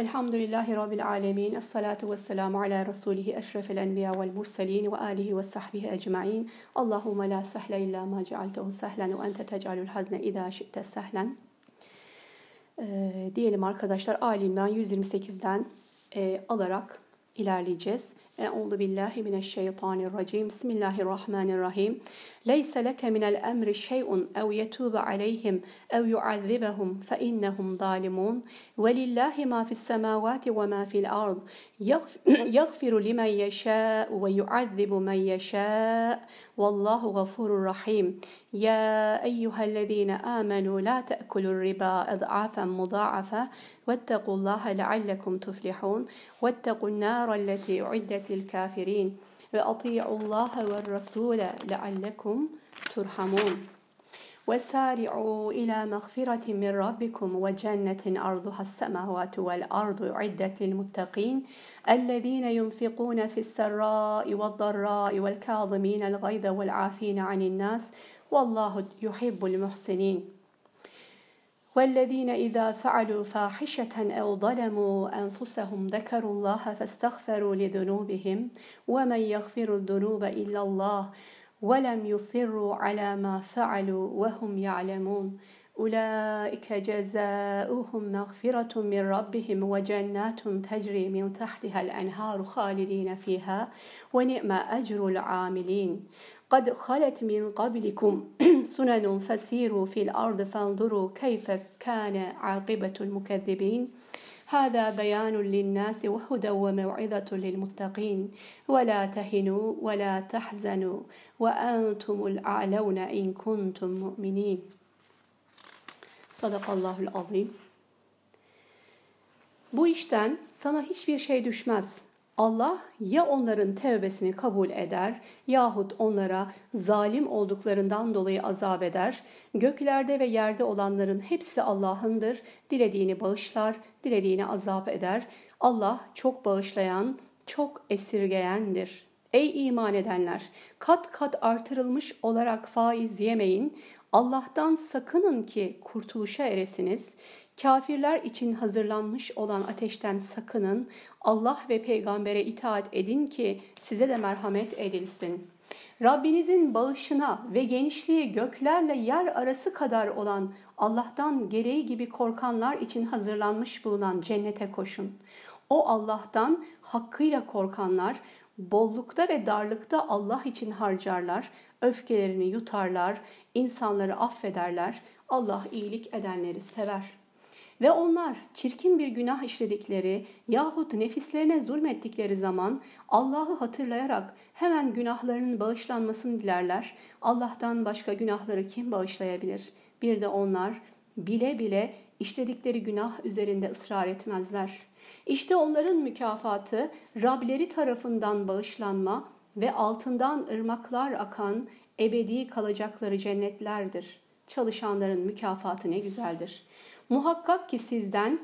Elhamdülillahi Rabbil alemin. Esselatu vesselamu ala Resulihi eşrefel enbiya vel murselin ve alihi ve sahbihi ecma'in. Allahumme la sehle illa ma cealtehu sehlen ve ente tecalul hazne idâ şi'te sehlen. Ee, diyelim arkadaşlar Ali İmran 128'den e, alarak ilerleyeceğiz. أعوذ بالله من الشيطان الرجيم. بسم الله الرحمن الرحيم. ليس لك من الأمر شيء أو يتوب عليهم أو يعذبهم فإنهم ظالمون. ولله ما في السماوات وما في الأرض. يغفر لمن يشاء ويعذب من يشاء. والله غفور رحيم. يا أيها الذين آمنوا لا تأكلوا الربا أضعافا مضاعفة. واتقوا الله لعلكم تفلحون. واتقوا النار التي أعدت للكافرين وأطيعوا الله والرسول لعلكم ترحمون. وسارعوا إلى مغفرة من ربكم وجنة أرضها السماوات والأرض أعدت للمتقين الذين ينفقون في السراء والضراء والكاظمين الغيظ والعافين عن الناس والله يحب المحسنين. والذين إذا فعلوا فاحشة أو ظلموا أنفسهم ذكروا الله فاستغفروا لذنوبهم ومن يغفر الذنوب إلا الله ولم يصروا على ما فعلوا وهم يعلمون. أولئك جزاؤهم مغفرة من ربهم وجنات تجري من تحتها الأنهار خالدين فيها ونعم أجر العاملين. قد خلت من قبلكم سنن فسيروا في الأرض فانظروا كيف كان عاقبة المكذبين هذا بيان للناس وهدى وموعظة للمتقين ولا تهنوا ولا تحزنوا وأنتم الأعلون إن كنتم مؤمنين Sadakallahul azim. Bu işten sana hiçbir şey düşmez. Allah ya onların tevbesini kabul eder yahut onlara zalim olduklarından dolayı azap eder. Göklerde ve yerde olanların hepsi Allah'ındır. Dilediğini bağışlar, dilediğini azap eder. Allah çok bağışlayan, çok esirgeyendir. Ey iman edenler! Kat kat artırılmış olarak faiz yemeyin. Allah'tan sakının ki kurtuluşa eresiniz. Kafirler için hazırlanmış olan ateşten sakının. Allah ve peygambere itaat edin ki size de merhamet edilsin. Rabbinizin bağışına ve genişliği göklerle yer arası kadar olan Allah'tan gereği gibi korkanlar için hazırlanmış bulunan cennete koşun. O Allah'tan hakkıyla korkanlar bollukta ve darlıkta Allah için harcarlar, öfkelerini yutarlar, insanları affederler, Allah iyilik edenleri sever.'' Ve onlar çirkin bir günah işledikleri yahut nefislerine zulmettikleri zaman Allah'ı hatırlayarak hemen günahlarının bağışlanmasını dilerler. Allah'tan başka günahları kim bağışlayabilir? Bir de onlar bile bile işledikleri günah üzerinde ısrar etmezler. İşte onların mükafatı Rableri tarafından bağışlanma ve altından ırmaklar akan ebedi kalacakları cennetlerdir. Çalışanların mükafatı ne güzeldir. Muhakkak ki sizden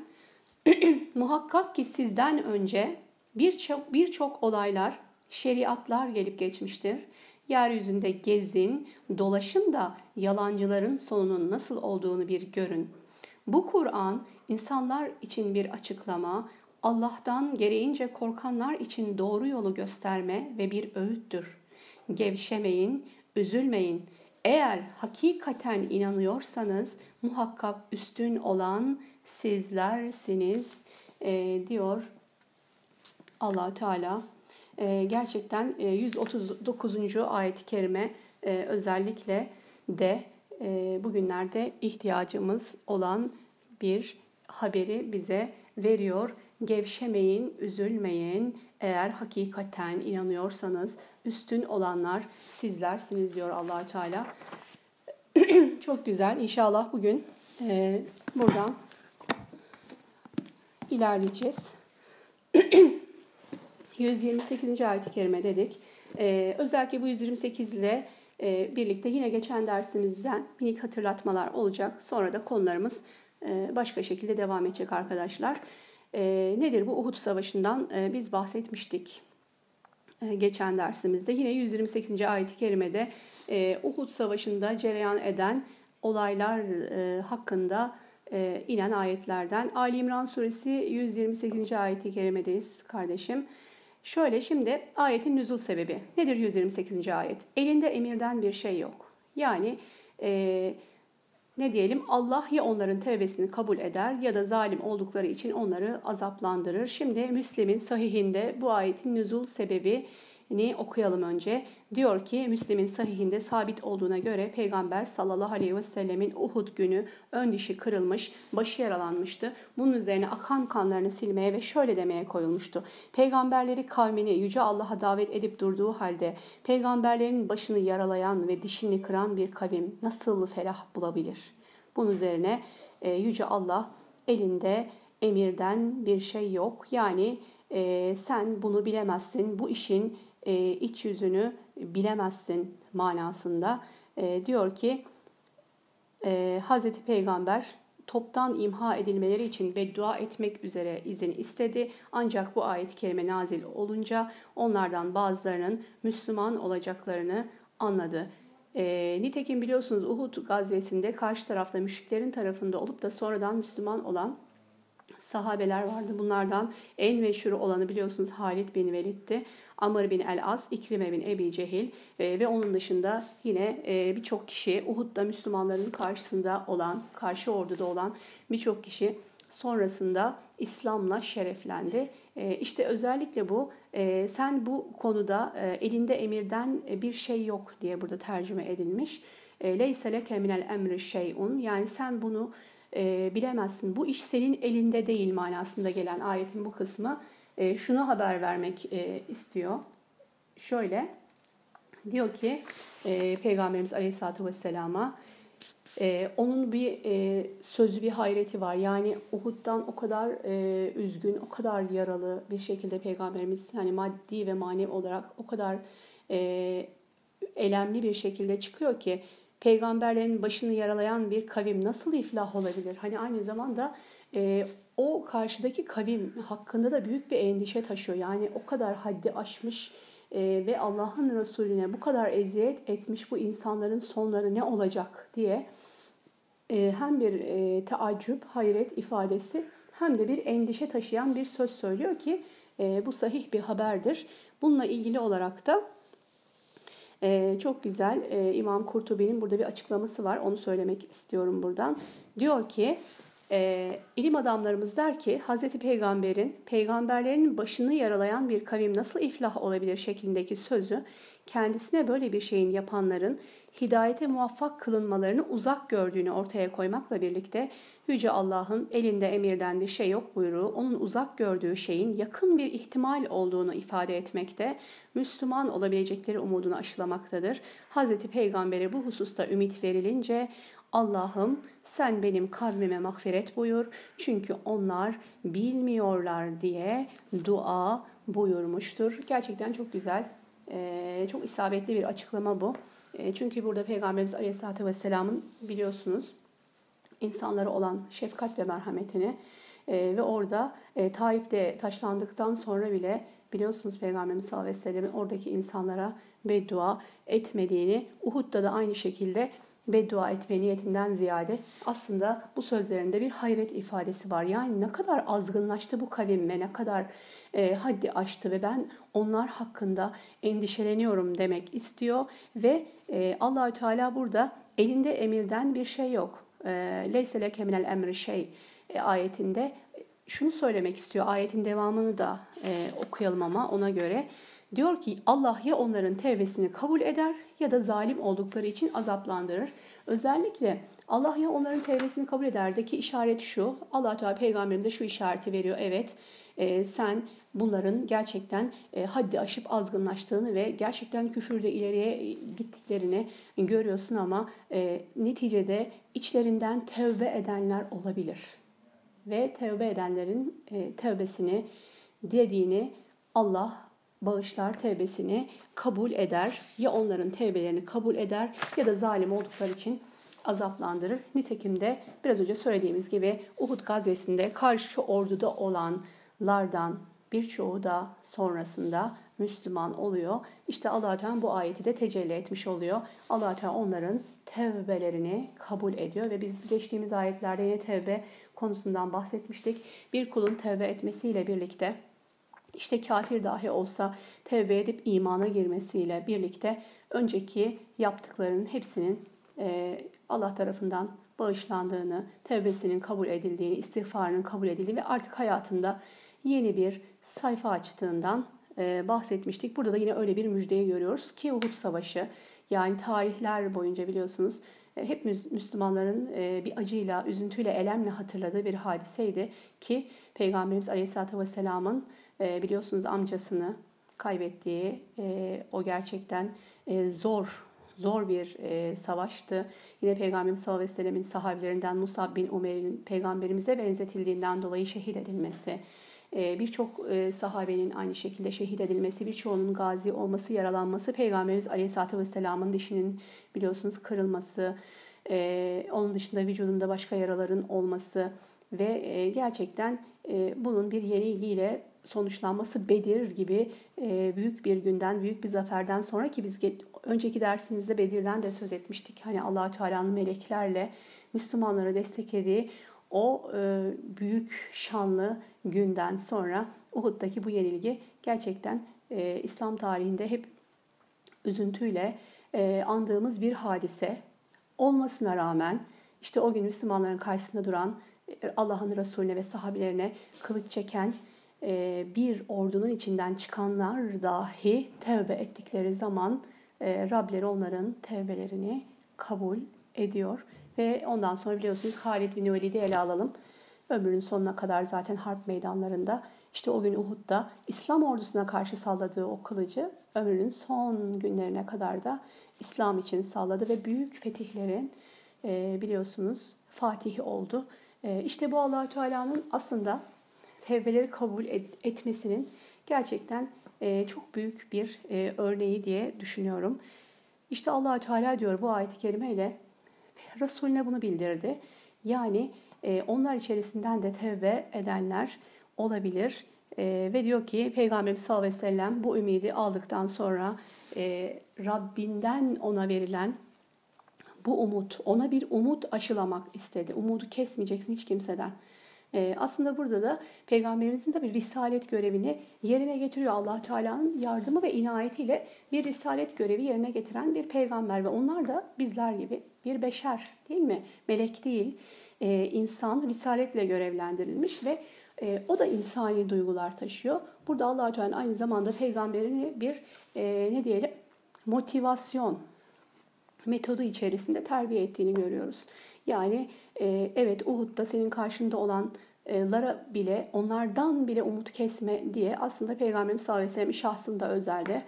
muhakkak ki sizden önce birçok birçok olaylar, şeriatlar gelip geçmiştir. Yeryüzünde gezin, dolaşın da yalancıların sonunun nasıl olduğunu bir görün. Bu Kur'an insanlar için bir açıklama, Allah'tan gereğince korkanlar için doğru yolu gösterme ve bir öğüttür. Gevşemeyin, üzülmeyin. Eğer hakikaten inanıyorsanız muhakkak üstün olan sizlersiniz e, diyor allah Teala. E, gerçekten e, 139. ayet-i kerime e, özellikle de e, bugünlerde ihtiyacımız olan bir haberi bize veriyor. Gevşemeyin, üzülmeyin. Eğer hakikaten inanıyorsanız üstün olanlar sizlersiniz diyor allah Teala. Çok güzel. İnşallah bugün e, buradan ilerleyeceğiz. 128. ayet-i kerime dedik. E, özellikle bu 128 ile e, birlikte yine geçen dersimizden minik hatırlatmalar olacak. Sonra da konularımız e, başka şekilde devam edecek arkadaşlar. E, nedir bu Uhud Savaşı'ndan e, biz bahsetmiştik geçen dersimizde. Yine 128. ayet-i kerimede e, Uhud Savaşı'nda cereyan eden olaylar e, hakkında e, inen ayetlerden. Ali İmran suresi 128. ayeti kerimedeyiz kardeşim. Şöyle şimdi ayetin nüzul sebebi. Nedir 128. ayet? Elinde emirden bir şey yok. Yani e, ne diyelim Allah ya onların tevbesini kabul eder ya da zalim oldukları için onları azaplandırır. Şimdi Müslim'in sahihinde bu ayetin nüzul sebebi ni okuyalım önce. Diyor ki Müslim'in sahihinde sabit olduğuna göre Peygamber sallallahu aleyhi ve sellemin Uhud günü ön dişi kırılmış, başı yaralanmıştı. Bunun üzerine akan kanlarını silmeye ve şöyle demeye koyulmuştu. Peygamberleri kavmini Yüce Allah'a davet edip durduğu halde peygamberlerin başını yaralayan ve dişini kıran bir kavim nasıl felah bulabilir? Bunun üzerine e, Yüce Allah elinde emirden bir şey yok. Yani e, sen bunu bilemezsin. Bu işin e, iç yüzünü bilemezsin manasında. E, diyor ki e, Hazreti Peygamber toptan imha edilmeleri için beddua etmek üzere izin istedi. Ancak bu ayet-i kerime nazil olunca onlardan bazılarının Müslüman olacaklarını anladı. E, nitekim biliyorsunuz Uhud gazvesinde karşı tarafta müşriklerin tarafında olup da sonradan Müslüman olan sahabeler vardı. Bunlardan en meşhur olanı biliyorsunuz Halid bin Velid'ti. Amr bin el-As, İkrime bin Ebi Cehil e, ve onun dışında yine e, birçok kişi Uhud'da Müslümanların karşısında olan, karşı orduda olan birçok kişi sonrasında İslam'la şereflendi. E, işte özellikle bu e, sen bu konuda e, elinde emirden bir şey yok diye burada tercüme edilmiş. E, Leyse leke minel emri şey'un yani sen bunu e, bilemezsin. Bu iş senin elinde değil manasında gelen ayetin bu kısmı e, şunu haber vermek e, istiyor. Şöyle diyor ki e, Peygamberimiz Aleyhisselatü Vesselam'a e, onun bir e, sözü bir hayreti var. Yani Uhud'dan o kadar e, üzgün, o kadar yaralı bir şekilde Peygamberimiz hani maddi ve manevi olarak o kadar e, elemli bir şekilde çıkıyor ki peygamberlerin başını yaralayan bir kavim nasıl iflah olabilir? Hani aynı zamanda e, o karşıdaki kavim hakkında da büyük bir endişe taşıyor. Yani o kadar haddi aşmış e, ve Allah'ın Resulüne bu kadar eziyet etmiş bu insanların sonları ne olacak diye e, hem bir e, teaccüp, hayret ifadesi hem de bir endişe taşıyan bir söz söylüyor ki e, bu sahih bir haberdir. Bununla ilgili olarak da ee, çok güzel ee, İmam Kurtubi'nin burada bir açıklaması var. Onu söylemek istiyorum buradan. Diyor ki e, ilim adamlarımız der ki Hazreti Peygamber'in peygamberlerin başını yaralayan bir kavim nasıl iflah olabilir şeklindeki sözü kendisine böyle bir şeyin yapanların hidayete muvaffak kılınmalarını uzak gördüğünü ortaya koymakla birlikte Yüce Allah'ın elinde emirden bir şey yok buyruğu onun uzak gördüğü şeyin yakın bir ihtimal olduğunu ifade etmekte, Müslüman olabilecekleri umudunu aşılamaktadır. Hz. Peygamber'e bu hususta ümit verilince Allah'ım sen benim kavmime mağfiret buyur çünkü onlar bilmiyorlar diye dua buyurmuştur. Gerçekten çok güzel, çok isabetli bir açıklama bu. Çünkü burada Peygamberimiz Aleyhisselatü Vesselam'ın biliyorsunuz insanlara olan şefkat ve merhametini ve orada Taif'te taşlandıktan sonra bile biliyorsunuz Peygamberimiz sallallahu aleyhi ve oradaki insanlara beddua etmediğini, Uhud'da da aynı şekilde beddua etme niyetinden ziyade aslında bu sözlerinde bir hayret ifadesi var. Yani ne kadar azgınlaştı bu kavim ne kadar e, haddi aştı ve ben onlar hakkında endişeleniyorum demek istiyor ve e, Allahü Teala burada elinde emirden bir şey yok. E, Leyse leke minel emri şey e, ayetinde şunu söylemek istiyor. Ayetin devamını da e, okuyalım ama ona göre. Diyor ki Allah ya onların tevbesini kabul eder ya da zalim oldukları için azaplandırır. Özellikle Allah ya onların tevbesini kabul ederdeki işaret şu. Allah Teala peygamberimize şu işareti veriyor. Evet e, sen bunların gerçekten e, haddi aşıp azgınlaştığını ve gerçekten küfürde ileriye gittiklerini görüyorsun ama e, neticede içlerinden tevbe edenler olabilir. Ve tevbe edenlerin e, tevbesini, dediğini Allah bağışlar tevbesini kabul eder. Ya onların tevbelerini kabul eder ya da zalim oldukları için azaplandırır. Nitekim de biraz önce söylediğimiz gibi Uhud gazvesinde karşı orduda olanlardan birçoğu da sonrasında Müslüman oluyor. İşte allah Teala bu ayeti de tecelli etmiş oluyor. allah Teala onların tevbelerini kabul ediyor ve biz geçtiğimiz ayetlerde yine tevbe konusundan bahsetmiştik. Bir kulun tevbe etmesiyle birlikte işte kafir dahi olsa tevbe edip imana girmesiyle birlikte önceki yaptıklarının hepsinin e, Allah tarafından bağışlandığını, tevbesinin kabul edildiğini, istiğfarının kabul edildiğini ve artık hayatında yeni bir sayfa açtığından e, bahsetmiştik. Burada da yine öyle bir müjdeyi görüyoruz ki Uhud Savaşı yani tarihler boyunca biliyorsunuz e, hep Müslümanların bir acıyla, üzüntüyle, elemle hatırladığı bir hadiseydi ki Peygamberimiz Aleyhisselatü Vesselam'ın biliyorsunuz amcasını kaybettiği o gerçekten zor zor bir e, savaştı. Yine Peygamberimiz sallallahu aleyhi ve sellemin sahabilerinden Musab bin Umer'in peygamberimize benzetildiğinden dolayı şehit edilmesi, e, birçok e, sahabenin aynı şekilde şehit edilmesi, birçoğunun gazi olması, yaralanması, Peygamberimiz aleyhissalatü vesselamın dişinin biliyorsunuz kırılması, e, onun dışında vücudunda başka yaraların olması ve e, gerçekten e, bunun bir yenilgiyle sonuçlanması Bedir gibi e, büyük bir günden, büyük bir zaferden sonra ki biz önceki dersimizde Bedir'den de söz etmiştik. Hani allah Teala'nın meleklerle Müslümanlara desteklediği o e, büyük şanlı günden sonra Uhud'daki bu yenilgi gerçekten e, İslam tarihinde hep üzüntüyle andığımız bir hadise olmasına rağmen işte o gün Müslümanların karşısında duran Allah'ın Resulüne ve sahabilerine kılıç çeken bir ordunun içinden çıkanlar dahi tevbe ettikleri zaman e, Rableri onların tevbelerini kabul ediyor. Ve ondan sonra biliyorsunuz Halid bin Velid'i ele alalım. Ömrünün sonuna kadar zaten harp meydanlarında işte o gün Uhud'da İslam ordusuna karşı salladığı o kılıcı ömrünün son günlerine kadar da İslam için salladı ve büyük fetihlerin e, biliyorsunuz fatihi oldu. E, işte bu allah Teala'nın aslında tevbeleri kabul et, etmesinin gerçekten e, çok büyük bir e, örneği diye düşünüyorum. İşte allah Teala diyor bu ayet-i kerimeyle Resulüne bunu bildirdi. Yani e, onlar içerisinden de tevbe edenler olabilir. Ve diyor ki Peygamberimiz sallallahu aleyhi ve sellem bu ümidi aldıktan sonra Rabbinden ona verilen bu umut, ona bir umut aşılamak istedi. Umudu kesmeyeceksin hiç kimseden. E, aslında burada da Peygamberimizin bir risalet görevini yerine getiriyor. allah Teala'nın yardımı ve inayetiyle bir risalet görevi yerine getiren bir peygamber ve onlar da bizler gibi bir beşer değil mi? Melek değil, e, insan risaletle görevlendirilmiş ve e, o da insani duygular taşıyor. Burada allah Teala aynı zamanda peygamberini bir e, ne diyelim motivasyon metodu içerisinde terbiye ettiğini görüyoruz. Yani e, evet Uhud'da senin karşında olanlara bile onlardan bile umut kesme diye aslında Peygamberimiz sallallahu aleyhi ve sellem şahsında özelde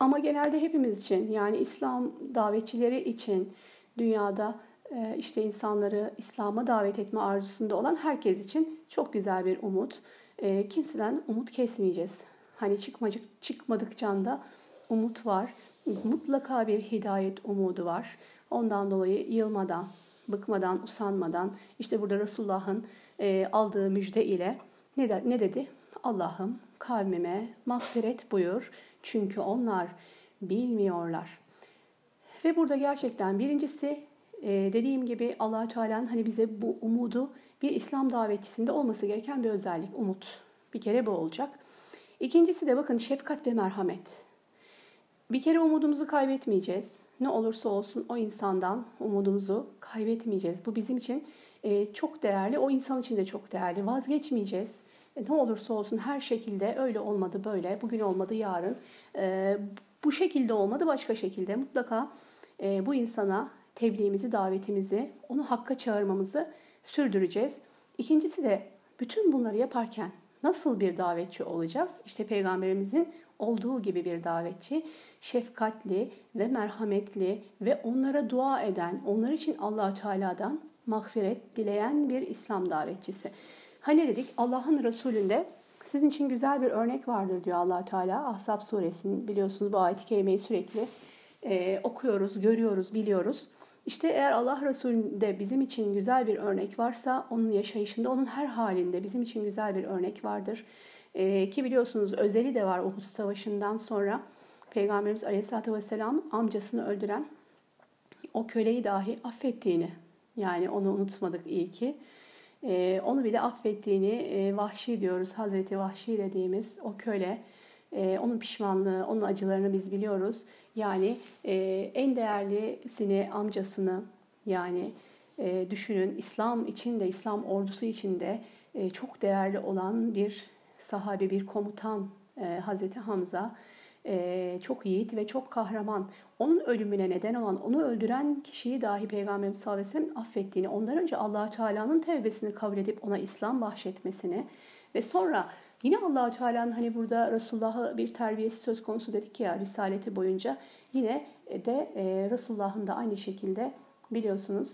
ama genelde hepimiz için yani İslam davetçileri için dünyada e, işte insanları İslam'a davet etme arzusunda olan herkes için çok güzel bir umut. E, kimseden umut kesmeyeceğiz. Hani çıkmacık çıkmadıkça da umut var. Mutlaka bir hidayet umudu var. Ondan dolayı yılmadan, bıkmadan, usanmadan işte burada Resulullah'ın e, aldığı müjde ile ne, de, ne dedi? Allah'ım kavmime mağfiret buyur çünkü onlar bilmiyorlar. Ve burada gerçekten birincisi e, dediğim gibi allah Teala'nın hani bize bu umudu bir İslam davetçisinde olması gereken bir özellik, umut. Bir kere bu olacak. İkincisi de bakın şefkat ve merhamet. Bir kere umudumuzu kaybetmeyeceğiz. Ne olursa olsun o insandan umudumuzu kaybetmeyeceğiz. Bu bizim için e, çok değerli, o insan için de çok değerli. Vazgeçmeyeceğiz. E, ne olursa olsun her şekilde öyle olmadı böyle, bugün olmadı yarın. E, bu şekilde olmadı başka şekilde. Mutlaka bu insana tebliğimizi, davetimizi, onu hakka çağırmamızı sürdüreceğiz. İkincisi de bütün bunları yaparken nasıl bir davetçi olacağız? İşte peygamberimizin olduğu gibi bir davetçi, şefkatli ve merhametli ve onlara dua eden, onlar için Allahü Teala'dan mağfiret dileyen bir İslam davetçisi. Hani dedik Allah'ın Resulünde sizin için güzel bir örnek vardır diyor allah Teala. Ahzab suresinin biliyorsunuz bu ayet-i kerimeyi sürekli e, okuyoruz, görüyoruz, biliyoruz. İşte eğer Allah Resulü'nde bizim için güzel bir örnek varsa onun yaşayışında, onun her halinde bizim için güzel bir örnek vardır. E, ki biliyorsunuz özeli de var Uhud Savaşı'ndan sonra Peygamberimiz Aleyhisselatü Vesselam amcasını öldüren o köleyi dahi affettiğini yani onu unutmadık iyi ki. E, onu bile affettiğini e, Vahşi diyoruz. Hazreti Vahşi dediğimiz o köle. E, onun pişmanlığı, onun acılarını biz biliyoruz. Yani e, en değerlisini, amcasını yani düşünün İslam için de, İslam ordusu için de e, çok değerli olan bir sahabe, bir komutan Hazreti Hamza çok yiğit ve çok kahraman. Onun ölümüne neden olan, onu öldüren kişiyi dahi Peygamberimiz sallallahu aleyhi ve sellem affettiğini, ondan önce allah Teala'nın tevbesini kabul edip ona İslam bahşetmesini ve sonra yine allah Teala'nın hani burada Resulullah'a bir terbiyesi söz konusu dedik ya Risaleti boyunca yine de e, Resulullah'ın da aynı şekilde biliyorsunuz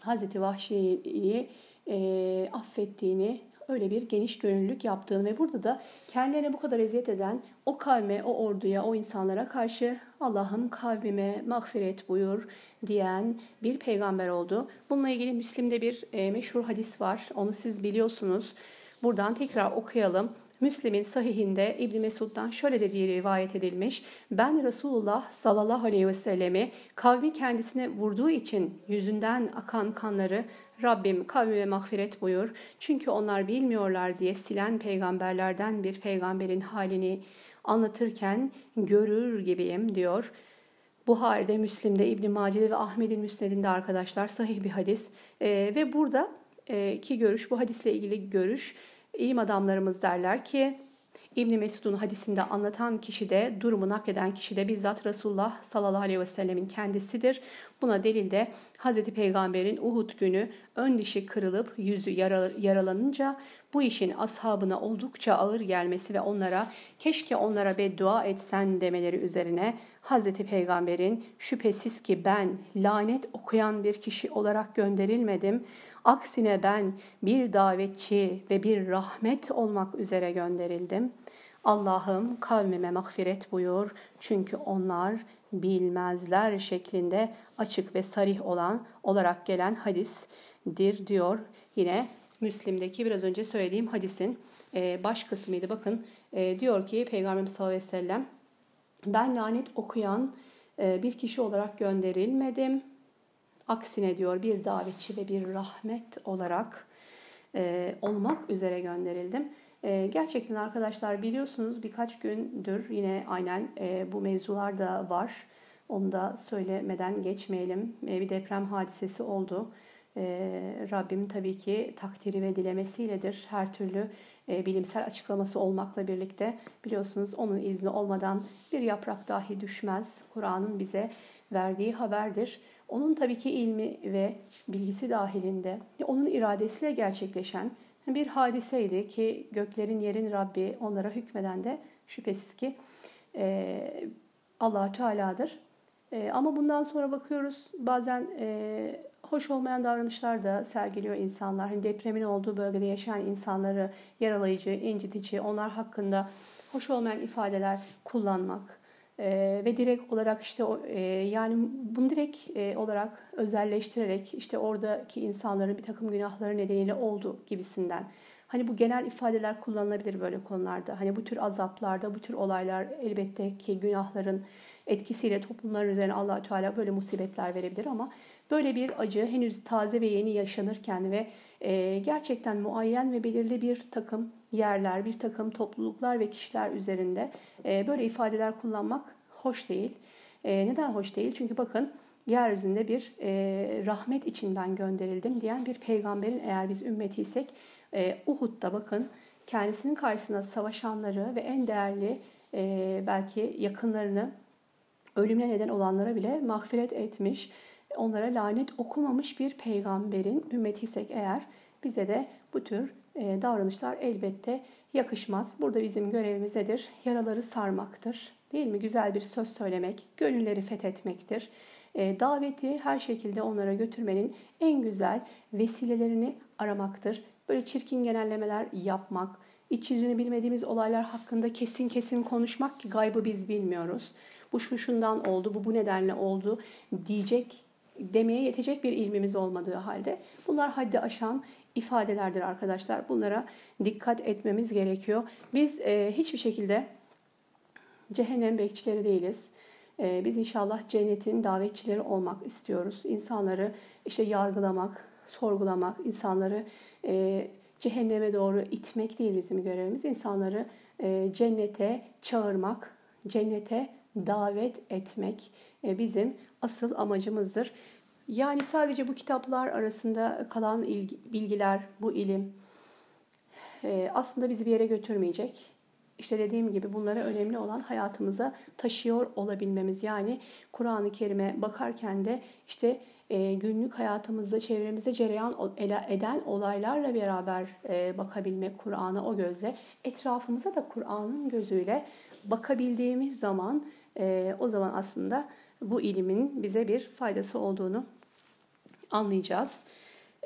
Hazreti Vahşi'yi e, affettiğini, öyle bir geniş gönüllülük yaptığını ve burada da kendilerine bu kadar eziyet eden o kavme, o orduya, o insanlara karşı Allah'ım kavmime mağfiret buyur diyen bir peygamber oldu. Bununla ilgili Müslim'de bir e, meşhur hadis var. Onu siz biliyorsunuz. Buradan tekrar okuyalım. Müslim'in sahihinde İbn Mesud'dan şöyle dediği rivayet edilmiş. Ben Resulullah sallallahu aleyhi ve sellemi kavmi kendisine vurduğu için yüzünden akan kanları Rabbim kavmime mağfiret buyur. Çünkü onlar bilmiyorlar diye silen peygamberlerden bir peygamberin halini anlatırken görür gibiyim diyor. Buhari'de, Müslim'de, İbn Mace'de ve Ahmet'in Müsned'inde arkadaşlar sahih bir hadis. E, ve burada e, ki görüş, bu hadisle ilgili görüş İlim adamlarımız derler ki İbn Mesud'un hadisinde anlatan kişi de durumu nakleden kişi de bizzat Resulullah sallallahu aleyhi ve sellemin kendisidir. Buna delil de Hazreti Peygamber'in Uhud günü ön dişi kırılıp yüzü yaralanınca bu işin ashabına oldukça ağır gelmesi ve onlara keşke onlara beddua etsen demeleri üzerine Hazreti Peygamber'in şüphesiz ki ben lanet okuyan bir kişi olarak gönderilmedim. Aksine ben bir davetçi ve bir rahmet olmak üzere gönderildim. Allah'ım kavmime mağfiret buyur çünkü onlar bilmezler şeklinde açık ve sarih olan olarak gelen hadisdir diyor. Yine Müslim'deki biraz önce söylediğim hadisin e, baş kısmıydı. Bakın e, diyor ki Peygamberimiz sallallahu aleyhi ve sellem ben lanet okuyan e, bir kişi olarak gönderilmedim. Aksine diyor bir davetçi ve bir rahmet olarak olmak üzere gönderildim. Gerçekten arkadaşlar biliyorsunuz birkaç gündür yine aynen bu mevzular da var. Onu da söylemeden geçmeyelim. Bir deprem hadisesi oldu. E, Rabbim tabii ki takdiri ve dilemesiyledir. Her türlü e, bilimsel açıklaması olmakla birlikte biliyorsunuz onun izni olmadan bir yaprak dahi düşmez. Kur'an'ın bize verdiği haberdir. Onun tabii ki ilmi ve bilgisi dahilinde, onun iradesiyle gerçekleşen bir hadiseydi ki göklerin yerin Rabbi onlara hükmeden de şüphesiz ki e, allah Teala'dır. E, ama bundan sonra bakıyoruz bazen e, hoş olmayan davranışlar da sergiliyor insanlar. Hani depremin olduğu bölgede yaşayan insanları yaralayıcı, incitici, onlar hakkında hoş olmayan ifadeler kullanmak e, ve direkt olarak işte e, yani bunu direkt e, olarak özelleştirerek işte oradaki insanların bir takım günahları nedeniyle oldu gibisinden. Hani bu genel ifadeler kullanılabilir böyle konularda. Hani bu tür azaplarda, bu tür olaylar elbette ki günahların etkisiyle toplumların üzerine allah Teala böyle musibetler verebilir ama Böyle bir acı henüz taze ve yeni yaşanırken ve e, gerçekten muayyen ve belirli bir takım yerler, bir takım topluluklar ve kişiler üzerinde e, böyle ifadeler kullanmak hoş değil. E, neden hoş değil? Çünkü bakın yeryüzünde bir e, rahmet için ben gönderildim diyen bir peygamberin eğer biz ümmetiysek Uhud'da bakın kendisinin karşısında savaşanları ve en değerli belki yakınlarını ölümle neden olanlara bile mağfiret etmiş onlara lanet okumamış bir peygamberin ümmetiysek eğer bize de bu tür davranışlar elbette yakışmaz. Burada bizim görevimiz nedir? Yaraları sarmaktır. Değil mi? Güzel bir söz söylemek, gönülleri fethetmektir. E, daveti her şekilde onlara götürmenin en güzel vesilelerini aramaktır. Böyle çirkin genellemeler yapmak, iç yüzünü bilmediğimiz olaylar hakkında kesin kesin konuşmak ki gaybı biz bilmiyoruz. Bu şu şundan oldu, bu bu nedenle oldu diyecek demeye yetecek bir ilmimiz olmadığı halde bunlar haddi aşan ifadelerdir arkadaşlar. Bunlara dikkat etmemiz gerekiyor. Biz e, hiçbir şekilde cehennem bekçileri değiliz. E, biz inşallah cennetin davetçileri olmak istiyoruz. İnsanları işte yargılamak, sorgulamak, insanları e, cehenneme doğru itmek değil bizim görevimiz. İnsanları e, cennete çağırmak, cennete davet etmek e, bizim asıl amacımızdır. Yani sadece bu kitaplar arasında kalan ilgi, bilgiler, bu ilim e, aslında bizi bir yere götürmeyecek. İşte dediğim gibi bunlara önemli olan hayatımıza taşıyor olabilmemiz. Yani Kur'an-ı Kerim'e bakarken de işte e, günlük hayatımızda, çevremizde cereyan eden olaylarla beraber e, bakabilmek Kur'an'a o gözle. Etrafımıza da Kur'an'ın gözüyle bakabildiğimiz zaman e, o zaman aslında bu ilimin bize bir faydası olduğunu anlayacağız.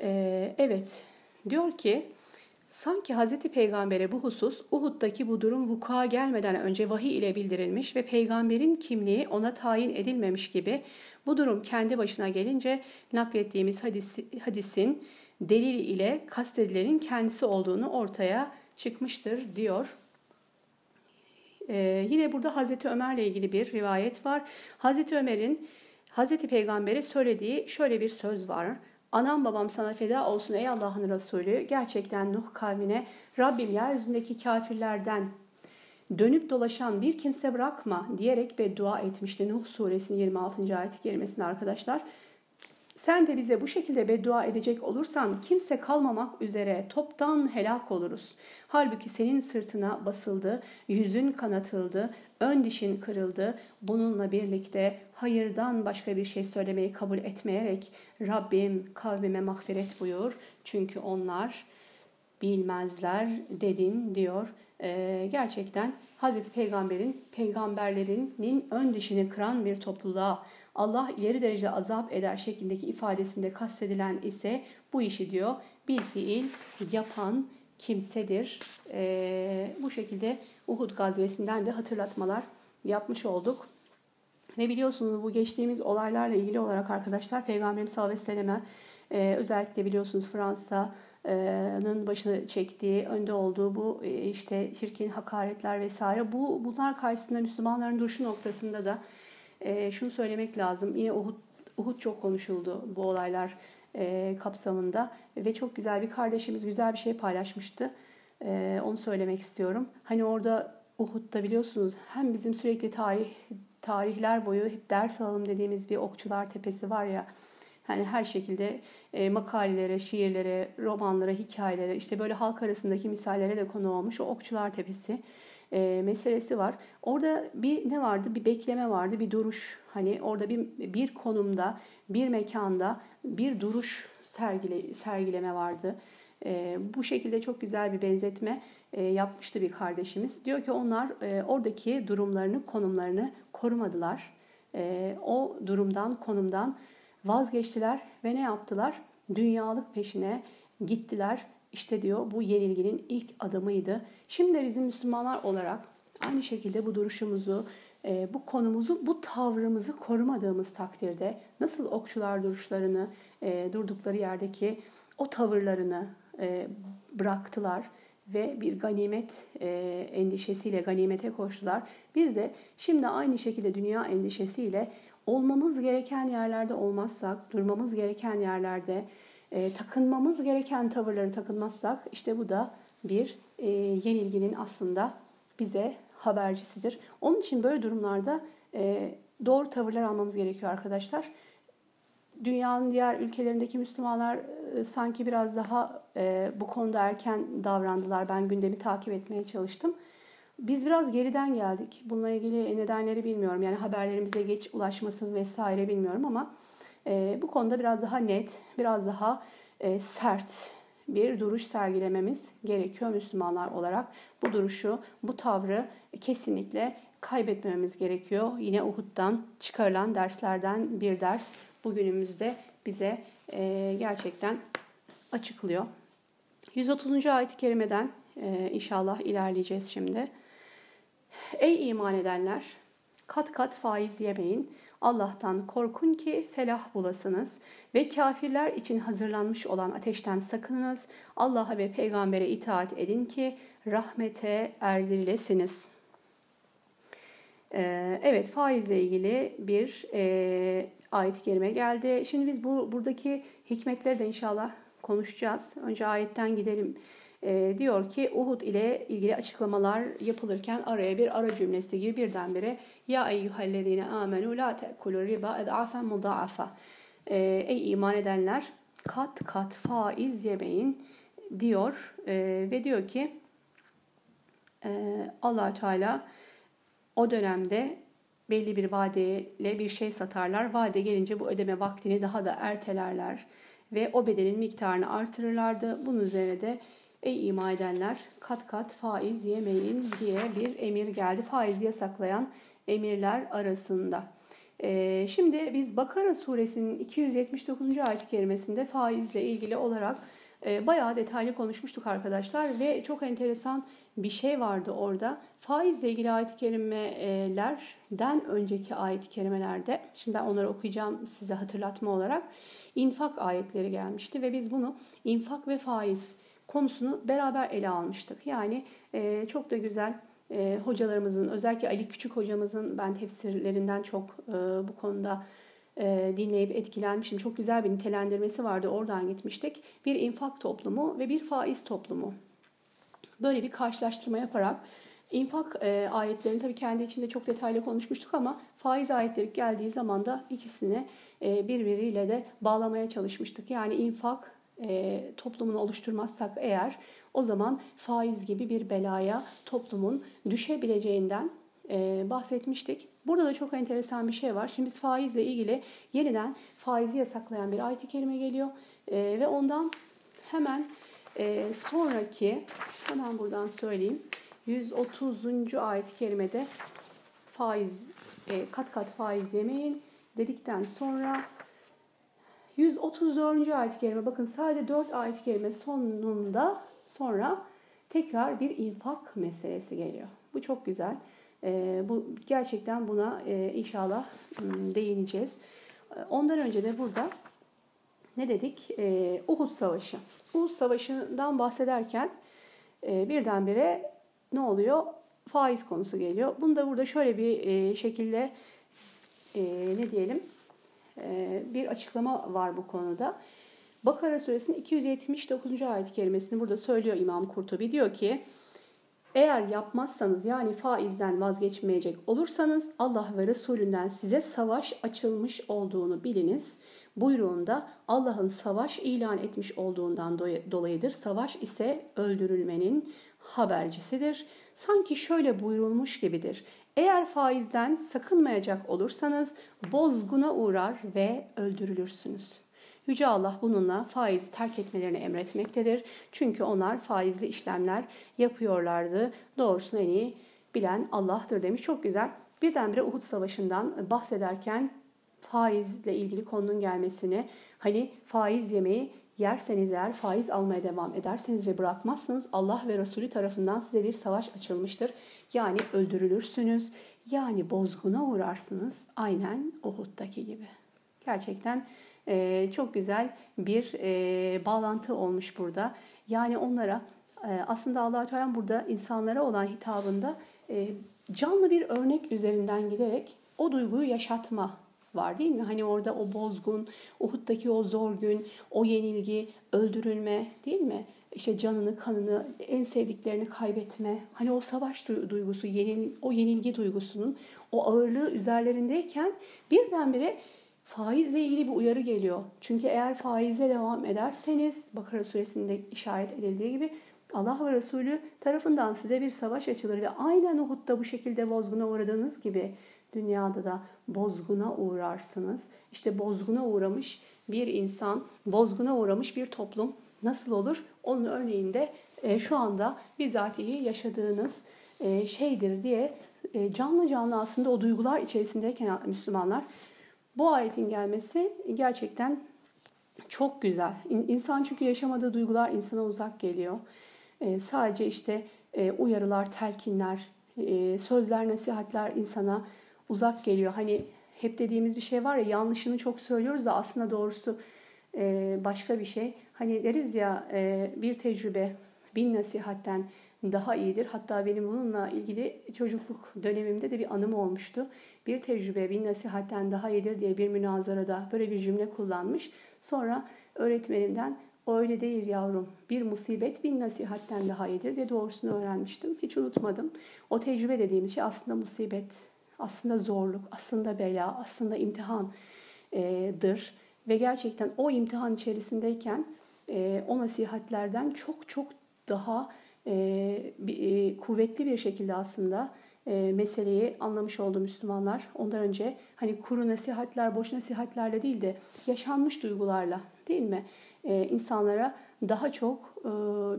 E, evet, diyor ki sanki Hazreti Peygamber'e bu husus Uhud'daki bu durum vuku'a gelmeden önce vahiy ile bildirilmiş ve peygamberin kimliği ona tayin edilmemiş gibi bu durum kendi başına gelince naklettiğimiz hadis, hadisin delil ile kastedilenin kendisi olduğunu ortaya çıkmıştır diyor. Ee, yine burada Hazreti Ömer'le ilgili bir rivayet var. Hazreti Ömer'in Hazreti Peygamber'e söylediği şöyle bir söz var. Anam babam sana feda olsun ey Allah'ın Resulü. Gerçekten Nuh kavmine Rabbim yeryüzündeki kafirlerden dönüp dolaşan bir kimse bırakma diyerek beddua etmişti. Nuh suresinin 26. ayet-i kerimesinde arkadaşlar. Sen de bize bu şekilde beddua edecek olursan kimse kalmamak üzere toptan helak oluruz. Halbuki senin sırtına basıldı, yüzün kanatıldı, ön dişin kırıldı. Bununla birlikte hayırdan başka bir şey söylemeyi kabul etmeyerek Rabbim kavmime mağfiret buyur. Çünkü onlar bilmezler dedin diyor. Ee, gerçekten Hazreti Peygamber'in peygamberlerinin ön dişini kıran bir topluluğa Allah ileri derecede azap eder şeklindeki ifadesinde kastedilen ise bu işi diyor bir fiil yapan kimsedir. Ee, bu şekilde Uhud gazvesinden de hatırlatmalar yapmış olduk. Ve biliyorsunuz bu geçtiğimiz olaylarla ilgili olarak arkadaşlar Peygamberimiz sallallahu aleyhi ve selleme e, özellikle biliyorsunuz Fransa'nın başını çektiği, önde olduğu bu e, işte çirkin hakaretler vesaire bu bunlar karşısında Müslümanların duruşu noktasında da e, şunu söylemek lazım. Yine Uhud, Uhud çok konuşuldu bu olaylar e, kapsamında ve çok güzel bir kardeşimiz güzel bir şey paylaşmıştı. E, onu söylemek istiyorum. Hani orada Uhud'da biliyorsunuz hem bizim sürekli tarih tarihler boyu hep ders alalım dediğimiz bir okçular tepesi var ya. Hani her şekilde e, makalelere, şiirlere, romanlara, hikayelere, işte böyle halk arasındaki misallere de konu olmuş o Okçular Tepesi e, meselesi var. Orada bir ne vardı? Bir bekleme vardı, bir duruş. Hani orada bir bir konumda, bir mekanda bir duruş sergile, sergileme vardı. E, bu şekilde çok güzel bir benzetme e, yapmıştı bir kardeşimiz. Diyor ki onlar e, oradaki durumlarını, konumlarını korumadılar. E, o durumdan, konumdan vazgeçtiler ve ne yaptılar? Dünyalık peşine gittiler işte diyor bu yenilginin ilk adımıydı. Şimdi bizim Müslümanlar olarak aynı şekilde bu duruşumuzu, e, bu konumuzu, bu tavrımızı korumadığımız takdirde nasıl okçular duruşlarını, e, durdukları yerdeki o tavırlarını e, bıraktılar ve bir ganimet endişesiyle ganimete koştular. Biz de şimdi aynı şekilde dünya endişesiyle olmamız gereken yerlerde olmazsak, durmamız gereken yerlerde e, takınmamız gereken tavırları takınmazsak işte bu da bir e, yenilginin aslında bize habercisidir. Onun için böyle durumlarda e, doğru tavırlar almamız gerekiyor arkadaşlar. Dünyanın diğer ülkelerindeki Müslümanlar e, sanki biraz daha e, bu konuda erken davrandılar. Ben gündemi takip etmeye çalıştım. Biz biraz geriden geldik. Bununla ilgili nedenleri bilmiyorum. Yani haberlerimize geç ulaşmasın vesaire bilmiyorum ama bu konuda biraz daha net, biraz daha e, sert bir duruş sergilememiz gerekiyor Müslümanlar olarak. Bu duruşu, bu tavrı kesinlikle kaybetmememiz gerekiyor. Yine Uhud'dan çıkarılan derslerden bir ders bugünümüzde bize e, gerçekten açıklıyor. 130. ayet-i kerimeden e, inşallah ilerleyeceğiz şimdi. Ey iman edenler! Kat kat faiz yemeyin. Allah'tan korkun ki felah bulasınız ve kafirler için hazırlanmış olan ateşten sakınınız. Allah'a ve peygambere itaat edin ki rahmete erdirilesiniz. Ee, evet faizle ilgili bir e, ayet-i kerime geldi. Şimdi biz bu buradaki hikmetleri de inşallah konuşacağız. Önce ayetten gidelim. E, diyor ki Uhud ile ilgili açıklamalar yapılırken araya bir ara cümlesi gibi birdenbire Ya eyyühellezine amenu la te'kulu riba ed'afen muda'afa e, Ey iman edenler kat kat faiz yemeyin diyor e, ve diyor ki e, allah Teala o dönemde belli bir vadeyle bir şey satarlar. Vade gelince bu ödeme vaktini daha da ertelerler ve o bedelin miktarını artırırlardı. Bunun üzerine de ey ima edenler kat kat faiz yemeyin diye bir emir geldi. Faizi yasaklayan emirler arasında. Ee, şimdi biz Bakara suresinin 279. ayet-i kerimesinde faizle ilgili olarak e, bayağı detaylı konuşmuştuk arkadaşlar ve çok enteresan bir şey vardı orada. Faizle ilgili ayet-i kerimelerden önceki ayet-i kerimelerde, şimdi ben onları okuyacağım size hatırlatma olarak, infak ayetleri gelmişti ve biz bunu infak ve faiz konusunu beraber ele almıştık. Yani e, çok da güzel e, hocalarımızın, özellikle Ali Küçük hocamızın ben tefsirlerinden çok e, bu konuda e, dinleyip etkilenmişim. Çok güzel bir nitelendirmesi vardı. Oradan gitmiştik. Bir infak toplumu ve bir faiz toplumu. Böyle bir karşılaştırma yaparak infak e, ayetlerini tabii kendi içinde çok detaylı konuşmuştuk ama faiz ayetleri geldiği zaman da ikisini e, birbiriyle de bağlamaya çalışmıştık. Yani infak e, toplumunu oluşturmazsak eğer o zaman faiz gibi bir belaya toplumun düşebileceğinden e, bahsetmiştik. Burada da çok enteresan bir şey var. Şimdi biz faizle ilgili yeniden faizi yasaklayan bir ayet-i kerime geliyor e, ve ondan hemen e, sonraki hemen buradan söyleyeyim 130. ayet-i kerimede faiz e, kat kat faiz yemeyin dedikten sonra 134. ayet-i kerime bakın sadece 4 ayet-i kerime sonunda sonra tekrar bir infak meselesi geliyor. Bu çok güzel. E, bu gerçekten buna e, inşallah hmm, değineceğiz. E, ondan önce de burada ne dedik? E, Uhud Savaşı. Uhud Savaşı'ndan bahsederken e, birdenbire ne oluyor? Faiz konusu geliyor. Bunu da burada şöyle bir e, şekilde e, ne diyelim bir açıklama var bu konuda. Bakara suresinin 279. ayet-i kerimesini burada söylüyor İmam Kurtubi. Diyor ki eğer yapmazsanız yani faizden vazgeçmeyecek olursanız Allah ve Resulünden size savaş açılmış olduğunu biliniz. Buyruğunda Allah'ın savaş ilan etmiş olduğundan dolayıdır. Savaş ise öldürülmenin habercisidir. Sanki şöyle buyurulmuş gibidir. Eğer faizden sakınmayacak olursanız bozguna uğrar ve öldürülürsünüz. Yüce Allah bununla faiz terk etmelerini emretmektedir. Çünkü onlar faizli işlemler yapıyorlardı. Doğrusunu en iyi bilen Allah'tır demiş. Çok güzel. Birdenbire Uhud Savaşı'ndan bahsederken faizle ilgili konunun gelmesini, hani faiz yemeyi yerseniz eğer faiz almaya devam ederseniz ve bırakmazsınız Allah ve Resulü tarafından size bir savaş açılmıştır. Yani öldürülürsünüz, yani bozguna uğrarsınız aynen Uhud'daki gibi. Gerçekten e, çok güzel bir e, bağlantı olmuş burada. Yani onlara e, aslında allah Teala burada insanlara olan hitabında e, canlı bir örnek üzerinden giderek o duyguyu yaşatma var değil mi? Hani orada o bozgun, Uhud'daki o zor gün, o yenilgi, öldürülme değil mi? İşte canını, kanını, en sevdiklerini kaybetme. Hani o savaş duygusu, yenil, o yenilgi duygusunun o ağırlığı üzerlerindeyken birdenbire faizle ilgili bir uyarı geliyor. Çünkü eğer faize devam ederseniz Bakara suresinde işaret edildiği gibi Allah ve Resulü tarafından size bir savaş açılır ve aynen Uhud'da bu şekilde bozguna uğradığınız gibi dünyada da bozguna uğrarsınız. İşte bozguna uğramış bir insan, bozguna uğramış bir toplum nasıl olur? Onun örneğinde e, şu anda bizatihi yaşadığınız e, şeydir diye e, canlı canlı aslında o duygular içerisindeyken Müslümanlar bu ayetin gelmesi gerçekten çok güzel. İnsan çünkü yaşamadığı duygular insana uzak geliyor. Sadece işte uyarılar, telkinler, sözler, nasihatler insana uzak geliyor. Hani hep dediğimiz bir şey var ya yanlışını çok söylüyoruz da aslında doğrusu e, başka bir şey. Hani deriz ya e, bir tecrübe bin nasihatten daha iyidir. Hatta benim bununla ilgili çocukluk dönemimde de bir anım olmuştu. Bir tecrübe bin nasihatten daha iyidir diye bir münazarada böyle bir cümle kullanmış. Sonra öğretmenimden öyle değil yavrum. Bir musibet bin nasihatten daha iyidir diye doğrusunu öğrenmiştim. Hiç unutmadım. O tecrübe dediğimiz şey aslında musibet, aslında zorluk, aslında bela, aslında imtihandır. Ve gerçekten o imtihan içerisindeyken o nasihatlerden çok çok daha kuvvetli bir şekilde aslında meseleyi anlamış oldu Müslümanlar. Ondan önce hani kuru nasihatler, boş nasihatlerle değil de yaşanmış duygularla değil mi? e, insanlara daha çok e,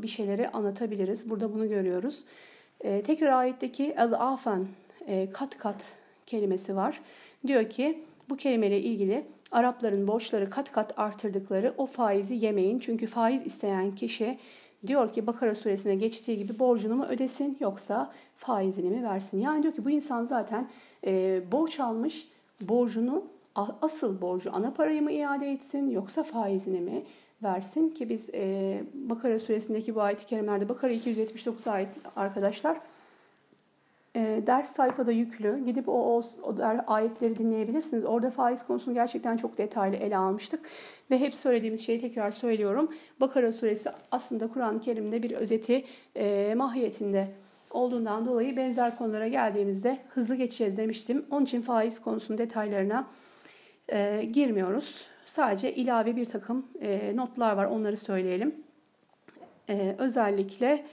bir şeyleri anlatabiliriz. Burada bunu görüyoruz. E, tekrar ayetteki el-afen e, kat kat kelimesi var. Diyor ki bu kelimeyle ilgili Arapların borçları kat kat artırdıkları o faizi yemeyin. Çünkü faiz isteyen kişi diyor ki Bakara suresine geçtiği gibi borcunu mu ödesin yoksa faizini mi versin? Yani diyor ki bu insan zaten e, borç almış borcunu asıl borcu ana parayı mı iade etsin yoksa faizini mi? versin ki biz e, Bakara suresindeki bu ayet-i kerimelerde Bakara 279 ayet arkadaşlar e, ders sayfada yüklü. Gidip o, o, o ayetleri dinleyebilirsiniz. Orada faiz konusunu gerçekten çok detaylı ele almıştık. Ve hep söylediğimiz şeyi tekrar söylüyorum. Bakara suresi aslında Kur'an-ı Kerim'de bir özeti e, mahiyetinde olduğundan dolayı benzer konulara geldiğimizde hızlı geçeceğiz demiştim. Onun için faiz konusunun detaylarına e, girmiyoruz. Sadece ilave bir takım e, notlar var onları söyleyelim. E, özellikle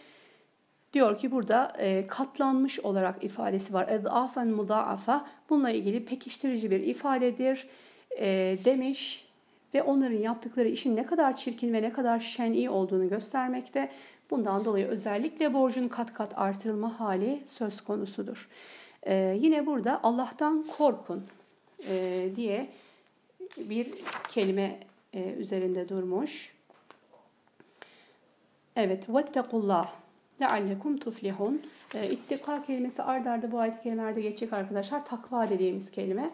diyor ki burada e, katlanmış olarak ifadesi var. Edafen mudaafa bununla ilgili pekiştirici bir ifadedir e, demiş ve onların yaptıkları işin ne kadar çirkin ve ne kadar şen'i olduğunu göstermekte. Bundan dolayı özellikle borcun kat kat artırılma hali söz konusudur. E, yine burada Allah'tan korkun e, diye bir kelime e, üzerinde durmuş. Evet, vettekullah leallekum tuflihun. E, ittika kelimesi ard arda bu ayet-i kerimelerde geçecek arkadaşlar. Takva dediğimiz kelime.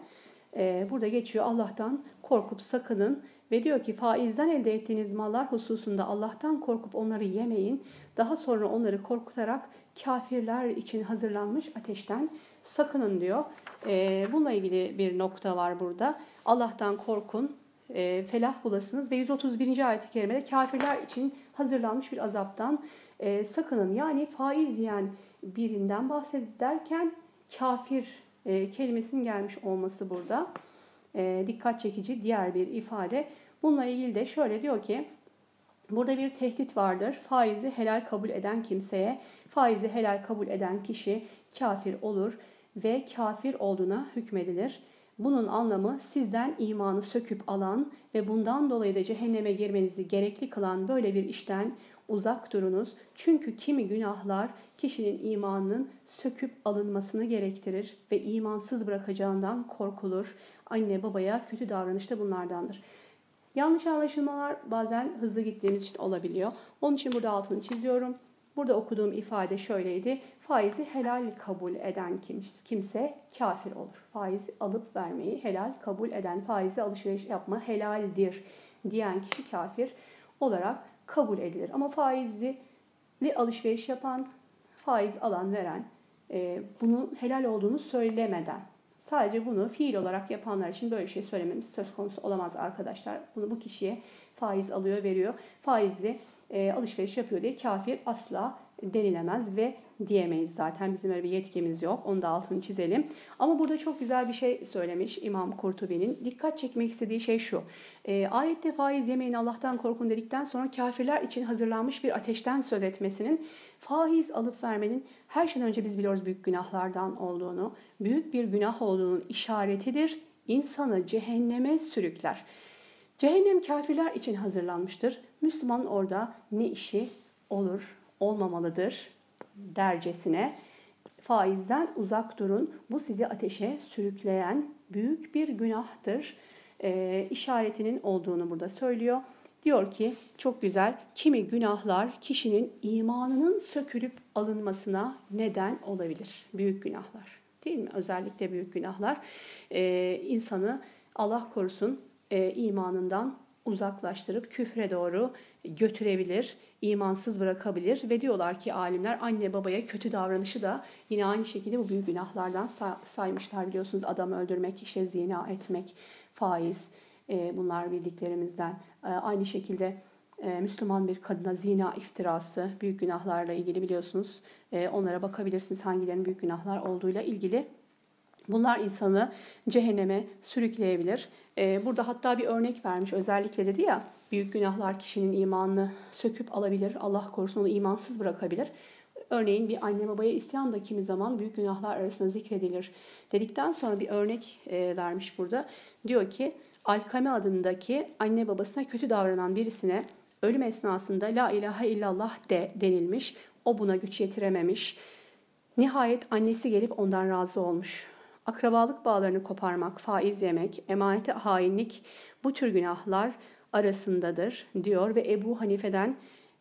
E, burada geçiyor Allah'tan korkup sakının ve diyor ki faizden elde ettiğiniz mallar hususunda Allah'tan korkup onları yemeyin. Daha sonra onları korkutarak kafirler için hazırlanmış ateşten sakının diyor. E, bununla ilgili bir nokta var burada. Allah'tan korkun, felah bulasınız ve 131. ayet-i kerimede kafirler için hazırlanmış bir azaptan e, sakının. Yani faiz yiyen birinden bahsederken kafir e, kelimesinin gelmiş olması burada. E, dikkat çekici diğer bir ifade. Bununla ilgili de şöyle diyor ki, Burada bir tehdit vardır. Faizi helal kabul eden kimseye, faizi helal kabul eden kişi kafir olur ve kafir olduğuna hükmedilir. Bunun anlamı sizden imanı söküp alan ve bundan dolayı da cehenneme girmenizi gerekli kılan böyle bir işten uzak durunuz. Çünkü kimi günahlar kişinin imanının söküp alınmasını gerektirir ve imansız bırakacağından korkulur. Anne babaya kötü davranış da bunlardandır. Yanlış anlaşılmalar bazen hızlı gittiğimiz için olabiliyor. Onun için burada altını çiziyorum. Burada okuduğum ifade şöyleydi. Faizi helal kabul eden kimse kafir olur. Faiz alıp vermeyi helal kabul eden, faizi alışveriş yapma helaldir diyen kişi kafir olarak kabul edilir. Ama faizli alışveriş yapan, faiz alan, veren, e, bunun helal olduğunu söylemeden Sadece bunu fiil olarak yapanlar için böyle bir şey söylememiz söz konusu olamaz arkadaşlar. Bunu bu kişiye faiz alıyor, veriyor. Faizli e, alışveriş yapıyor diye kafir asla denilemez ve diyemeyiz zaten. Bizim öyle bir yetkimiz yok. Onu da altını çizelim. Ama burada çok güzel bir şey söylemiş İmam Kurtubi'nin. Dikkat çekmek istediği şey şu. E, ayette faiz yemeyin Allah'tan korkun dedikten sonra kafirler için hazırlanmış bir ateşten söz etmesinin faiz alıp vermenin her şeyden önce biz biliyoruz büyük günahlardan olduğunu, büyük bir günah olduğunun işaretidir. İnsanı cehenneme sürükler. Cehennem kafirler için hazırlanmıştır. Müslüman orada ne işi olur, olmamalıdır dercesine faizden uzak durun. Bu sizi ateşe sürükleyen büyük bir günahtır. E, işaretinin olduğunu burada söylüyor. Diyor ki çok güzel kimi günahlar kişinin imanının sökülüp alınmasına neden olabilir. Büyük günahlar. değil mi? Özellikle büyük günahlar e, insanı Allah korusun e, imanından uzaklaştırıp küfre doğru götürebilir, imansız bırakabilir ve diyorlar ki alimler anne babaya kötü davranışı da yine aynı şekilde bu büyük günahlardan saymışlar biliyorsunuz adam öldürmek, işte zina etmek, faiz e, bunlar bildiklerimizden. E, aynı şekilde e, Müslüman bir kadına zina iftirası büyük günahlarla ilgili biliyorsunuz. Onlara bakabilirsiniz hangilerinin büyük günahlar olduğuyla ilgili. Bunlar insanı cehenneme sürükleyebilir. Burada hatta bir örnek vermiş özellikle dedi ya büyük günahlar kişinin imanını söküp alabilir. Allah korusun onu imansız bırakabilir. Örneğin bir anne babaya isyan da kimi zaman büyük günahlar arasında zikredilir. Dedikten sonra bir örnek vermiş burada. Diyor ki Alkame adındaki anne babasına kötü davranan birisine ölüm esnasında la ilahe illallah de denilmiş. O buna güç yetirememiş. Nihayet annesi gelip ondan razı olmuş. Akrabalık bağlarını koparmak, faiz yemek, emanete hainlik bu tür günahlar arasındadır diyor ve Ebu Hanife'den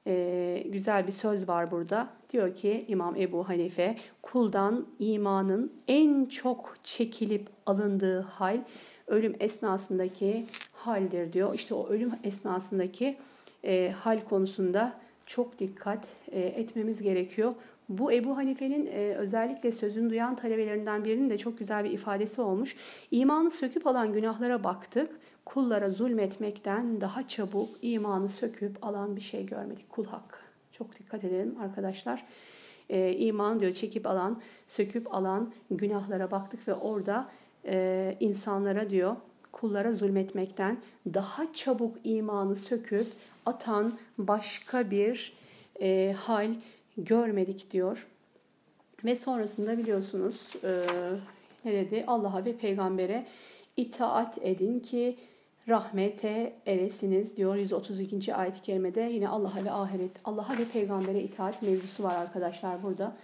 e, güzel bir söz var burada. Diyor ki İmam Ebu Hanife kuldan imanın en çok çekilip alındığı hal ölüm esnasındaki haldir diyor. İşte o ölüm esnasındaki e, hal konusunda çok dikkat e, etmemiz gerekiyor. Bu Ebu Hanife'nin e, özellikle sözünü duyan talebelerinden birinin de çok güzel bir ifadesi olmuş. İmanı söküp alan günahlara baktık. Kullara zulmetmekten daha çabuk imanı söküp alan bir şey görmedik. Kul hakkı. Çok dikkat edelim arkadaşlar. E, iman diyor çekip alan, söküp alan günahlara baktık ve orada e, insanlara diyor kullara zulmetmekten daha çabuk imanı söküp atan başka bir e, hal görmedik diyor. Ve sonrasında biliyorsunuz e, ne dedi? Allah'a ve peygambere itaat edin ki rahmete eresiniz diyor 132. ayet-i kerimede. Yine Allah'a ve ahiret, Allah'a ve peygambere itaat mevzusu var arkadaşlar burada.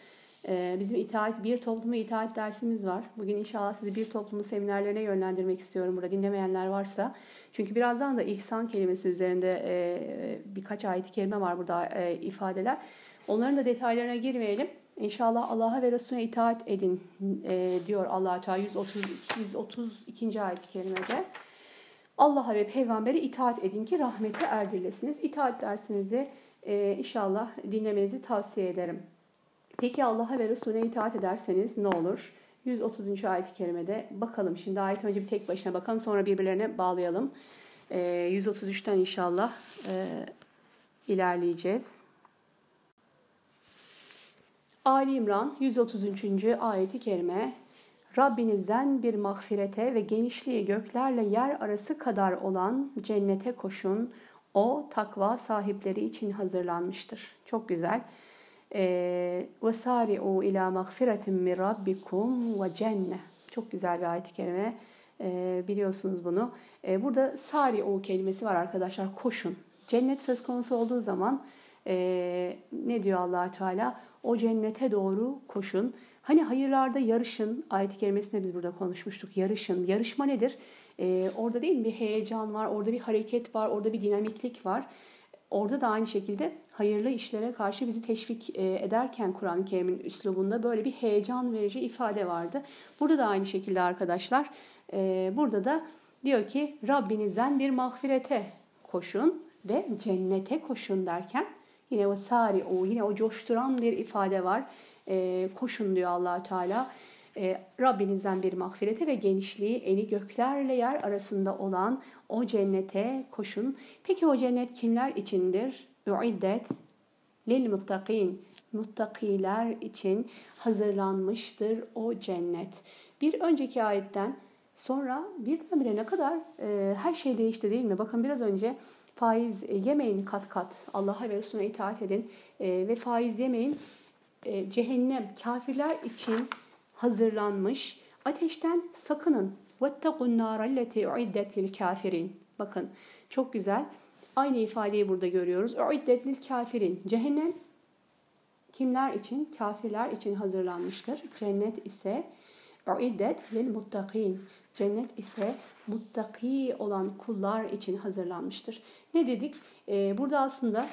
Ee, bizim itaat, bir topluma itaat dersimiz var. Bugün inşallah sizi bir toplumun seminerlerine yönlendirmek istiyorum burada dinlemeyenler varsa. Çünkü birazdan da ihsan kelimesi üzerinde e, birkaç ayet-i kerime var burada e, ifadeler. Onların da detaylarına girmeyelim. İnşallah Allah'a ve Resulüne itaat edin e, diyor allah Teala 132, 132. ayet-i kerimede. Allah'a ve peygambere itaat edin ki rahmete erdirilesiniz. İtaat dersimizi inşallah dinlemenizi tavsiye ederim. Peki Allah'a ve Resulüne itaat ederseniz ne olur? 130. ayet-i kerimede bakalım. Şimdi ayet önce bir tek başına bakalım sonra birbirlerine bağlayalım. E, ee, 133'ten inşallah e, ilerleyeceğiz. Ali İmran 133. ayeti kerime Rabbinizden bir mağfirete ve genişliği göklerle yer arası kadar olan cennete koşun. O takva sahipleri için hazırlanmıştır. Çok güzel. وَسَارِعُوا اِلَى مَغْفِرَةٍ مِنْ رَبِّكُمْ وَجَنَّةٍ Çok güzel bir ayet-i kerime. E, biliyorsunuz bunu. E, burada sari'u kelimesi var arkadaşlar. Koşun. Cennet söz konusu olduğu zaman e, ne diyor allah Teala? O cennete doğru koşun. Hani hayırlarda yarışın, ayet-i kerimesinde biz burada konuşmuştuk. Yarışın. Yarışma nedir? E, orada değil mi? Bir heyecan var, orada bir hareket var, orada bir dinamiklik var. Orada da aynı şekilde hayırlı işlere karşı bizi teşvik e, ederken Kur'an-ı Kerim'in üslubunda böyle bir heyecan verici ifade vardı. Burada da aynı şekilde arkadaşlar e, burada da diyor ki Rabbinizden bir mağfirete koşun ve cennete koşun derken yine o sari o yine o coşturan bir ifade var. E, koşun diyor allah Teala. E, Rabbinizden bir mağfirete ve genişliği eni göklerle yer arasında olan o cennete koşun. Peki o cennet kimler içindir? Uiddet lil muttakin. Muttakiler için hazırlanmıştır o cennet. Bir önceki ayetten sonra birdenbire ne kadar e, her şey değişti değil mi? Bakın biraz önce faiz yemeyin kat kat. Allah'a ve Resulüne itaat edin e, ve faiz yemeyin. E, cehennem kafirler için hazırlanmış. Ateşten sakının. وَاتَّقُوا النَّارَ الَّتِي اُعِدَّتْ لِلْكَافِرِينَ Bakın çok güzel. Aynı ifadeyi burada görüyoruz. اُعِدَّتْ لِلْكَافِرِينَ Cehennem kimler için? Kafirler için hazırlanmıştır. Cennet ise اُعِدَّتْ لِلْمُتَّقِينَ Cennet ise muttaki olan kullar için hazırlanmıştır. Ne dedik? Ee, burada aslında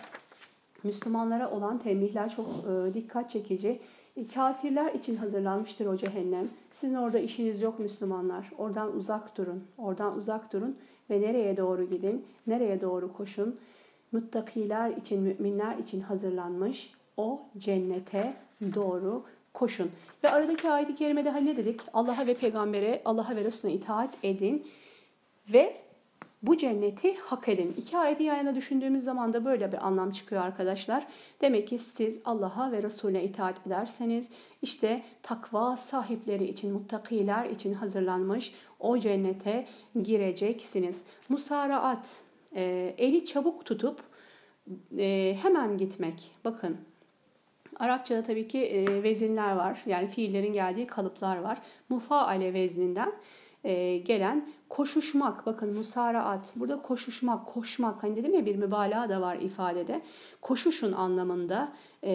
Müslümanlara olan tembihler çok e, dikkat çekici. E, kafirler için hazırlanmıştır o cehennem. Sizin orada işiniz yok Müslümanlar. Oradan uzak durun. Oradan uzak durun ve nereye doğru gidin? Nereye doğru koşun? Muttakiler için, müminler için hazırlanmış o cennete doğru koşun. Ve aradaki ayet-i kerimede hani ne dedik? Allah'a ve peygambere, Allah'a ve Resulüne itaat edin ve bu cenneti hak edin. İki ayeti yan yana düşündüğümüz zaman da böyle bir anlam çıkıyor arkadaşlar. Demek ki siz Allah'a ve Resulüne itaat ederseniz işte takva sahipleri için, muttakiler için hazırlanmış o cennete gireceksiniz. Musaraat, e, eli çabuk tutup e, hemen gitmek. Bakın Arapçada tabii ki e, vezinler var. Yani fiillerin geldiği kalıplar var. Mufaale vezninden e, gelen koşuşmak. Bakın musaraat. Burada koşuşmak, koşmak. Hani dedim ya bir mübalağa da var ifadede. Koşuşun anlamında e,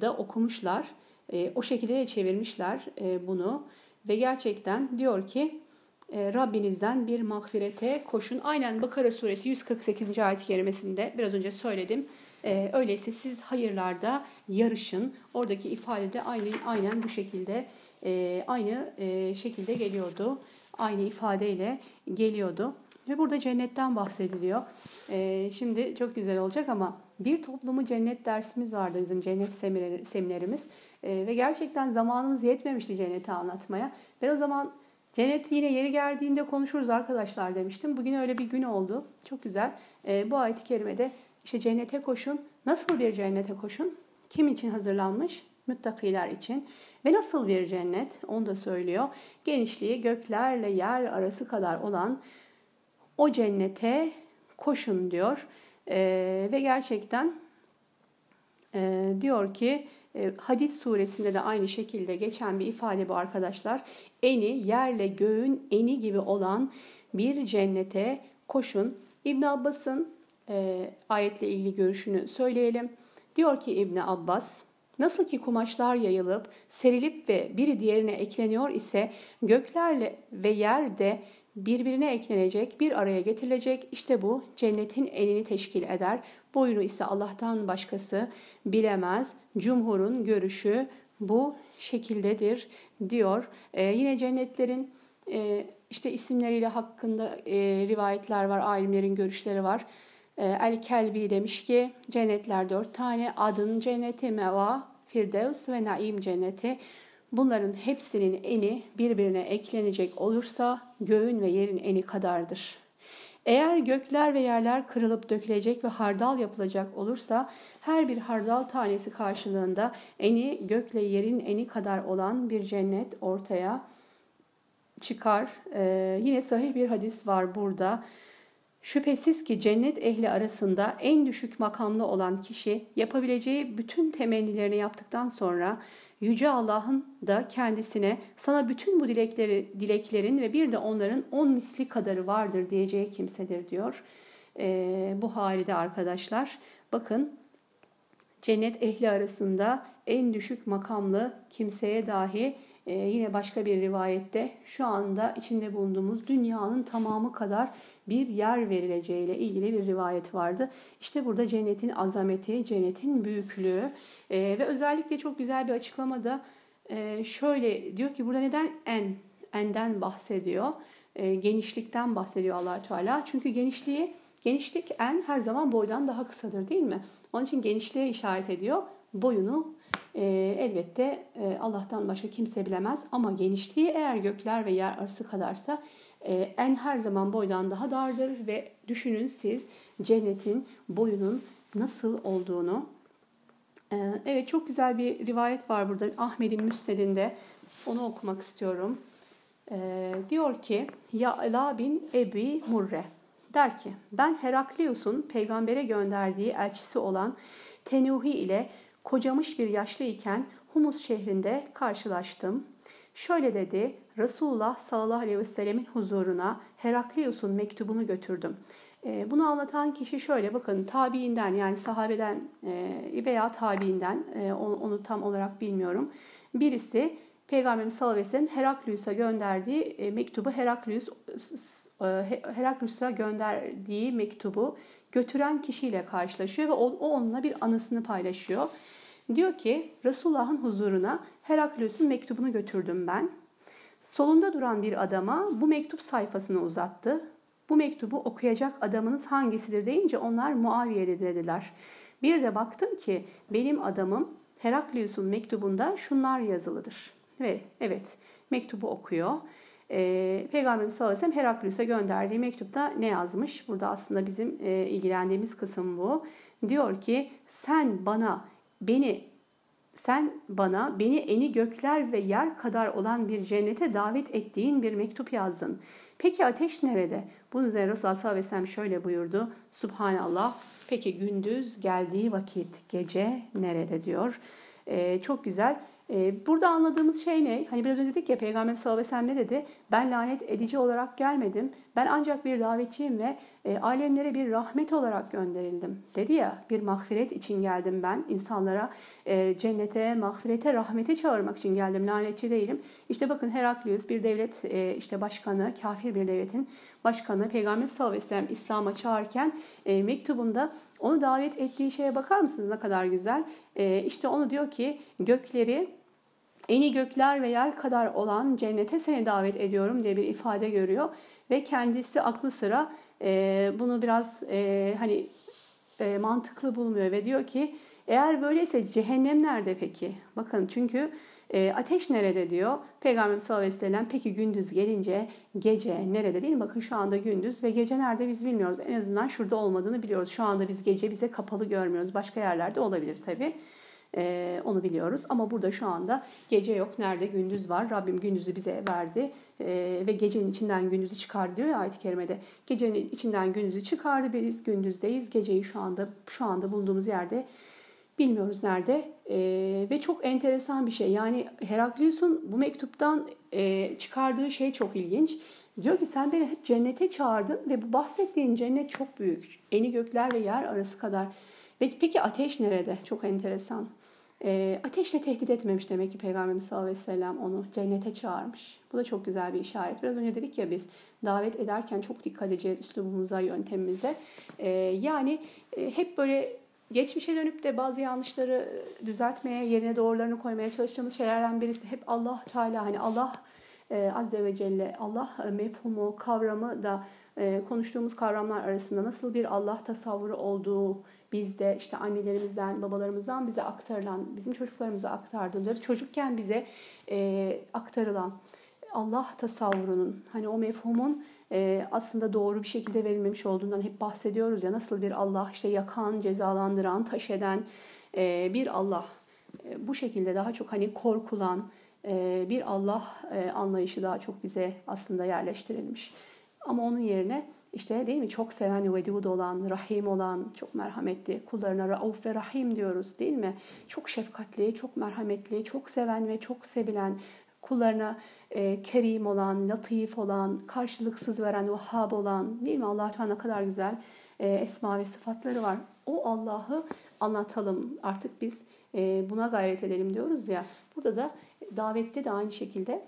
da okumuşlar. E, o şekilde de çevirmişler bunu. Ve gerçekten diyor ki Rabbinizden bir mağfirete koşun. Aynen Bakara suresi 148. ayet-i kerimesinde biraz önce söyledim. Öyleyse siz hayırlarda yarışın. Oradaki ifadede aynen, aynen bu şekilde aynı şekilde geliyordu. Aynı ifadeyle geliyordu. Ve burada cennetten bahsediliyor. E, şimdi çok güzel olacak ama bir toplumu cennet dersimiz vardı bizim cennet seminerimiz. E, ve gerçekten zamanımız yetmemişti cenneti anlatmaya. Ben o zaman Cennet yine yeri geldiğinde konuşuruz arkadaşlar demiştim. Bugün öyle bir gün oldu. Çok güzel. E, bu ayet-i kerimede işte cennete koşun. Nasıl bir cennete koşun? Kim için hazırlanmış? Müttakiler için. Ve nasıl bir cennet? Onu da söylüyor. Genişliği göklerle yer arası kadar olan o cennete koşun diyor. E, ve gerçekten e, diyor ki e, Hadis suresinde de aynı şekilde geçen bir ifade bu arkadaşlar. Eni yerle göğün eni gibi olan bir cennete koşun. İbn Abbas'ın e, ayetle ilgili görüşünü söyleyelim. Diyor ki İbn Abbas, nasıl ki kumaşlar yayılıp, serilip ve biri diğerine ekleniyor ise göklerle ve yerde birbirine eklenecek, bir araya getirilecek. İşte bu cennetin enini teşkil eder. Boyunu ise Allah'tan başkası bilemez. Cumhurun görüşü bu şekildedir diyor. Ee, yine cennetlerin e, işte isimleriyle hakkında e, rivayetler var, alimlerin görüşleri var. E, El Kelbi demiş ki cennetler dört tane. Adın cenneti Meva, Firdevs ve Naim cenneti. Bunların hepsinin eni birbirine eklenecek olursa göğün ve yerin eni kadardır. Eğer gökler ve yerler kırılıp dökülecek ve hardal yapılacak olursa her bir hardal tanesi karşılığında eni gökle yerin eni kadar olan bir cennet ortaya çıkar. Ee, yine sahih bir hadis var burada. Şüphesiz ki cennet ehli arasında en düşük makamlı olan kişi yapabileceği bütün temennilerini yaptıktan sonra Yüce Allah'ın da kendisine sana bütün bu dilekleri, dileklerin ve bir de onların on misli kadarı vardır diyeceği kimsedir diyor. Ee, bu halde arkadaşlar bakın cennet ehli arasında en düşük makamlı kimseye dahi e, yine başka bir rivayette şu anda içinde bulunduğumuz dünyanın tamamı kadar bir yer verileceğiyle ilgili bir rivayet vardı. İşte burada cennetin azameti, cennetin büyüklüğü e, ve özellikle çok güzel bir açıklamada e, şöyle diyor ki burada neden en, enden bahsediyor? E, genişlikten bahsediyor allah Teala. Çünkü genişliği, genişlik en her zaman boydan daha kısadır değil mi? Onun için genişliğe işaret ediyor. Boyunu e, elbette e, Allah'tan başka kimse bilemez ama genişliği eğer gökler ve yer arası kadarsa en her zaman boydan daha dardır ve düşünün siz cennetin boyunun nasıl olduğunu. E, evet çok güzel bir rivayet var burada Ahmet'in Müsned'inde onu okumak istiyorum. E, diyor ki Ya Ala bin Ebi Murre der ki ben Heraklius'un peygambere gönderdiği elçisi olan Tenuhi ile kocamış bir yaşlı iken Humus şehrinde karşılaştım. Şöyle dedi, Resulullah sallallahu aleyhi ve sellemin huzuruna Heraklius'un mektubunu götürdüm. Ee, bunu anlatan kişi şöyle bakın tabiinden yani sahabeden e, veya tabiinden e, onu tam olarak bilmiyorum. Birisi Peygamberimiz sallallahu aleyhi ve sellem Heraklius'a gönderdiği e, mektubu Heraklius Heraklius'a gönderdiği mektubu götüren kişiyle karşılaşıyor ve o onunla bir anısını paylaşıyor. Diyor ki Resulullah'ın huzuruna Heraklius'un mektubunu götürdüm ben. Solunda duran bir adama bu mektup sayfasını uzattı. Bu mektubu okuyacak adamınız hangisidir deyince onlar Muaviye'de dediler. Bir de baktım ki benim adamım Heraklius'un mektubunda şunlar yazılıdır. Ve evet mektubu okuyor. Ee, Peygamberimiz sallallahu aleyhi ve sellem Heraklius'a gönderdiği mektupta ne yazmış? Burada aslında bizim e, ilgilendiğimiz kısım bu. Diyor ki sen bana beni sen bana beni eni gökler ve yer kadar olan bir cennete davet ettiğin bir mektup yazdın. Peki ateş nerede? Bunun üzerine Resulullah sallallahu aleyhi ve sellem şöyle buyurdu. Subhanallah. Peki gündüz geldiği vakit gece nerede diyor. Ee, çok güzel. Ee, burada anladığımız şey ne? Hani biraz önce dedik ya Peygamber sallallahu aleyhi ve sellem ne dedi? Ben lanet edici olarak gelmedim. Ben ancak bir davetçiyim ve e, alemlere bir rahmet olarak gönderildim. Dedi ya bir mağfiret için geldim ben. insanlara e, cennete, mağfirete, rahmete çağırmak için geldim. Lanetçi değilim. İşte bakın Heraklius bir devlet e, işte başkanı, kafir bir devletin başkanı Peygamber sallallahu aleyhi ve sellem İslam'a çağırırken mektubunda onu davet ettiği şeye bakar mısınız ne kadar güzel? E, işte onu diyor ki gökleri eni gökler ve yer kadar olan cennete seni davet ediyorum diye bir ifade görüyor ve kendisi aklı sıra e, bunu biraz e, hani e, mantıklı bulmuyor ve diyor ki eğer böyleyse cehennem nerede peki? Bakın çünkü e, ateş nerede diyor. Peygamber sallallahu aleyhi ve sellem peki gündüz gelince gece nerede değil mi? Bakın şu anda gündüz ve gece nerede biz bilmiyoruz. En azından şurada olmadığını biliyoruz. Şu anda biz gece bize kapalı görmüyoruz. Başka yerlerde olabilir tabii. Ee, onu biliyoruz. Ama burada şu anda gece yok. Nerede? Gündüz var. Rabbim gündüzü bize verdi. Ee, ve gecenin içinden gündüzü çıkardı diyor ya ayet-i kerimede. Gecenin içinden gündüzü çıkardı. Biz gündüzdeyiz. Geceyi şu anda şu anda bulunduğumuz yerde bilmiyoruz nerede. Ee, ve çok enteresan bir şey. Yani Heraklius'un bu mektuptan e, çıkardığı şey çok ilginç. Diyor ki sen beni hep cennete çağırdın ve bu bahsettiğin cennet çok büyük. Eni gökler ve yer arası kadar. Ve peki ateş nerede? Çok enteresan. E, ateşle tehdit etmemiş demek ki Peygamberimiz sallallahu aleyhi ve sellem onu cennete çağırmış. Bu da çok güzel bir işaret. Biraz önce dedik ya biz davet ederken çok dikkat edeceğiz üslubumuza, yöntemimize. E, yani e, hep böyle geçmişe dönüp de bazı yanlışları düzeltmeye, yerine doğrularını koymaya çalıştığımız şeylerden birisi hep Allah Teala hani Allah e, Azze ve Celle Allah mefhumu, kavramı da e, konuştuğumuz kavramlar arasında nasıl bir Allah tasavvuru olduğu bizde işte annelerimizden, babalarımızdan bize aktarılan, bizim çocuklarımıza aktardığımız çocukken bize e, aktarılan Allah tasavvurunun hani o mefhumun e, aslında doğru bir şekilde verilmemiş olduğundan hep bahsediyoruz ya nasıl bir Allah işte yakan, cezalandıran, taş eden e, bir Allah e, bu şekilde daha çok hani korkulan e, bir Allah anlayışı daha çok bize aslında yerleştirilmiş. Ama onun yerine işte değil mi çok seven vedud olan, rahim olan, çok merhametli kullarına rauf ve rahim diyoruz değil mi? Çok şefkatli, çok merhametli, çok seven ve çok sevilen, kullarına e, kerim olan, latif olan, karşılıksız veren, vahhab olan değil mi? allah Teala ne kadar güzel e, esma ve sıfatları var. O Allah'ı anlatalım artık biz e, buna gayret edelim diyoruz ya. Burada da davette de aynı şekilde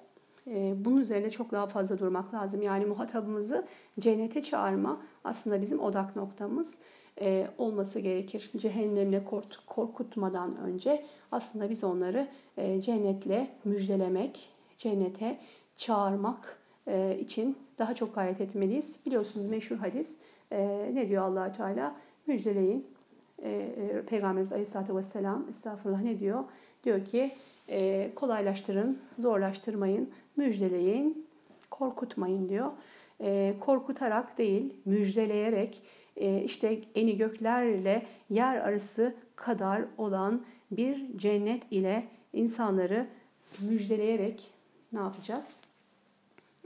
ee, bunun üzerine çok daha fazla durmak lazım. Yani muhatabımızı cennete çağırma aslında bizim odak noktamız e, olması gerekir. Cehennemle korkutmadan önce aslında biz onları e, cennetle müjdelemek, cennete çağırmak e, için daha çok gayret etmeliyiz. Biliyorsunuz meşhur hadis ne diyor allah Teala? Müjdeleyin. Peygamberimiz Aleyhisselatü Vesselam estağfurullah ne diyor? Diyor ki kolaylaştırın, zorlaştırmayın müjdeleyin, korkutmayın diyor. E, korkutarak değil, müjdeleyerek e, işte eni göklerle yer arası kadar olan bir cennet ile insanları müjdeleyerek ne yapacağız?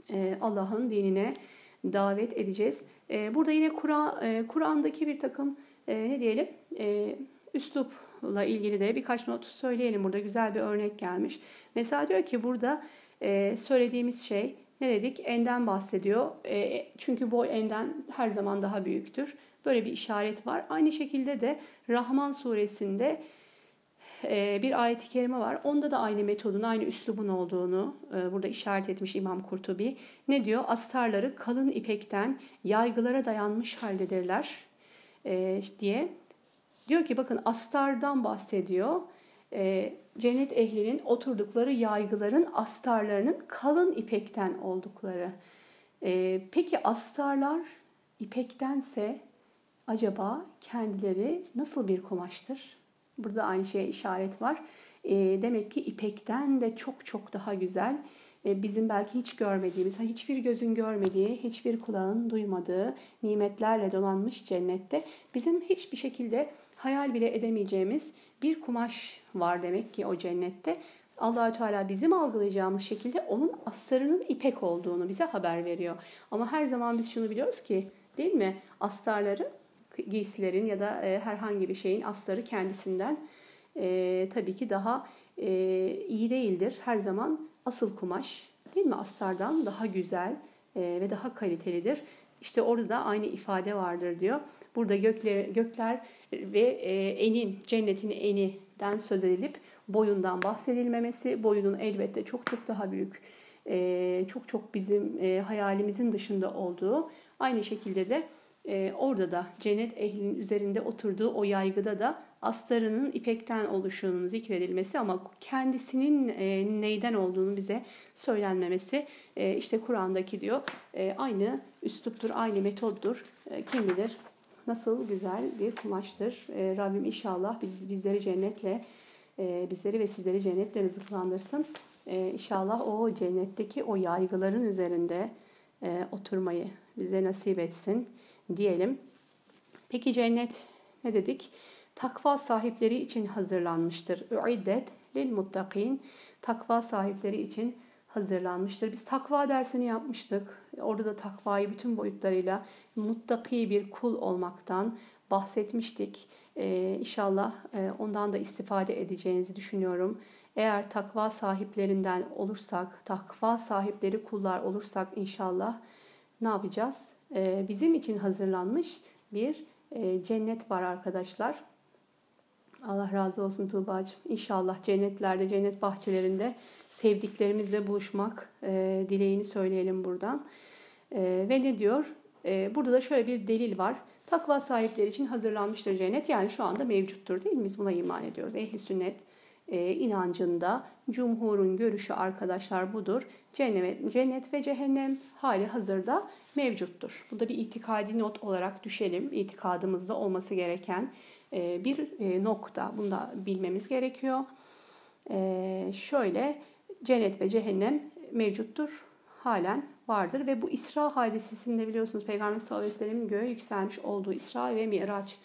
E, Allah'ın dinine davet edeceğiz. E, burada yine e, Kur'an'daki bir takım e, ne diyelim e, üslupla ilgili de birkaç not söyleyelim. Burada güzel bir örnek gelmiş. Mesela diyor ki burada söylediğimiz şey ne dedik? Enden bahsediyor. E, çünkü boy enden her zaman daha büyüktür. Böyle bir işaret var. Aynı şekilde de Rahman suresinde e, bir ayet-i kerime var. Onda da aynı metodun, aynı üslubun olduğunu e, burada işaret etmiş İmam Kurtubi. Ne diyor? Astarları kalın ipekten yaygılara dayanmış haldedirler e, diye. Diyor ki bakın astardan bahsediyor. Cennet ehlinin oturdukları yaygıların astarlarının kalın ipekten oldukları. E, peki astarlar ipektense acaba kendileri nasıl bir kumaştır? Burada aynı şeye işaret var. E, demek ki ipekten de çok çok daha güzel. E, bizim belki hiç görmediğimiz, hiçbir gözün görmediği, hiçbir kulağın duymadığı nimetlerle donanmış cennette bizim hiçbir şekilde hayal bile edemeyeceğimiz bir kumaş var demek ki o cennette. Allahü Teala bizim algılayacağımız şekilde onun astarının ipek olduğunu bize haber veriyor. Ama her zaman biz şunu biliyoruz ki değil mi? Astarları giysilerin ya da e, herhangi bir şeyin astarı kendisinden e, tabii ki daha e, iyi değildir. Her zaman asıl kumaş değil mi astardan daha güzel e, ve daha kalitelidir. İşte orada da aynı ifade vardır diyor. Burada gökler, gökler ve e, enin, cennetin eninden söz edilip boyundan bahsedilmemesi, boyunun elbette çok çok daha büyük, e, çok çok bizim e, hayalimizin dışında olduğu, aynı şekilde de orada da cennet ehlinin üzerinde oturduğu o yaygıda da astarının ipekten oluşunun zikredilmesi ama kendisinin e, neyden olduğunu bize söylenmemesi e, işte Kur'an'daki diyor e, aynı üsluptur, aynı metoddur. E, kim bilir nasıl güzel bir kumaştır. E, Rabbim inşallah biz, bizleri cennetle, e, bizleri ve sizleri cennetle rızıklandırsın. E, inşallah o cennetteki o yaygıların üzerinde e, oturmayı bize nasip etsin diyelim. Peki cennet ne dedik? Takva sahipleri için hazırlanmıştır. Üiddet lil muttakin. Takva sahipleri için hazırlanmıştır. Biz takva dersini yapmıştık. Orada da takvayı bütün boyutlarıyla muttaki bir kul olmaktan bahsetmiştik. Ee, inşallah e, ondan da istifade edeceğinizi düşünüyorum. Eğer takva sahiplerinden olursak, takva sahipleri kullar olursak inşallah ne yapacağız? Ee, bizim için hazırlanmış bir e, cennet var arkadaşlar. Allah razı olsun Tuğba'cığım. İnşallah cennetlerde, cennet bahçelerinde sevdiklerimizle buluşmak e, dileğini söyleyelim buradan. E, ve ne diyor? E, burada da şöyle bir delil var. Takva sahipleri için hazırlanmıştır cennet. Yani şu anda mevcuttur değil mi? Biz buna iman ediyoruz. Ehli sünnet e, inancında cumhurun görüşü arkadaşlar budur. Cennet, cennet ve cehennem hali hazırda mevcuttur. Bu da bir itikadi not olarak düşelim. İtikadımızda olması gereken bir e, nokta. Bunu da bilmemiz gerekiyor. E, şöyle cennet ve cehennem mevcuttur. Halen vardır ve bu İsra hadisesinde biliyorsunuz Peygamber sallallahu aleyhi ve sellem'in göğe yükselmiş olduğu İsra ve Miraç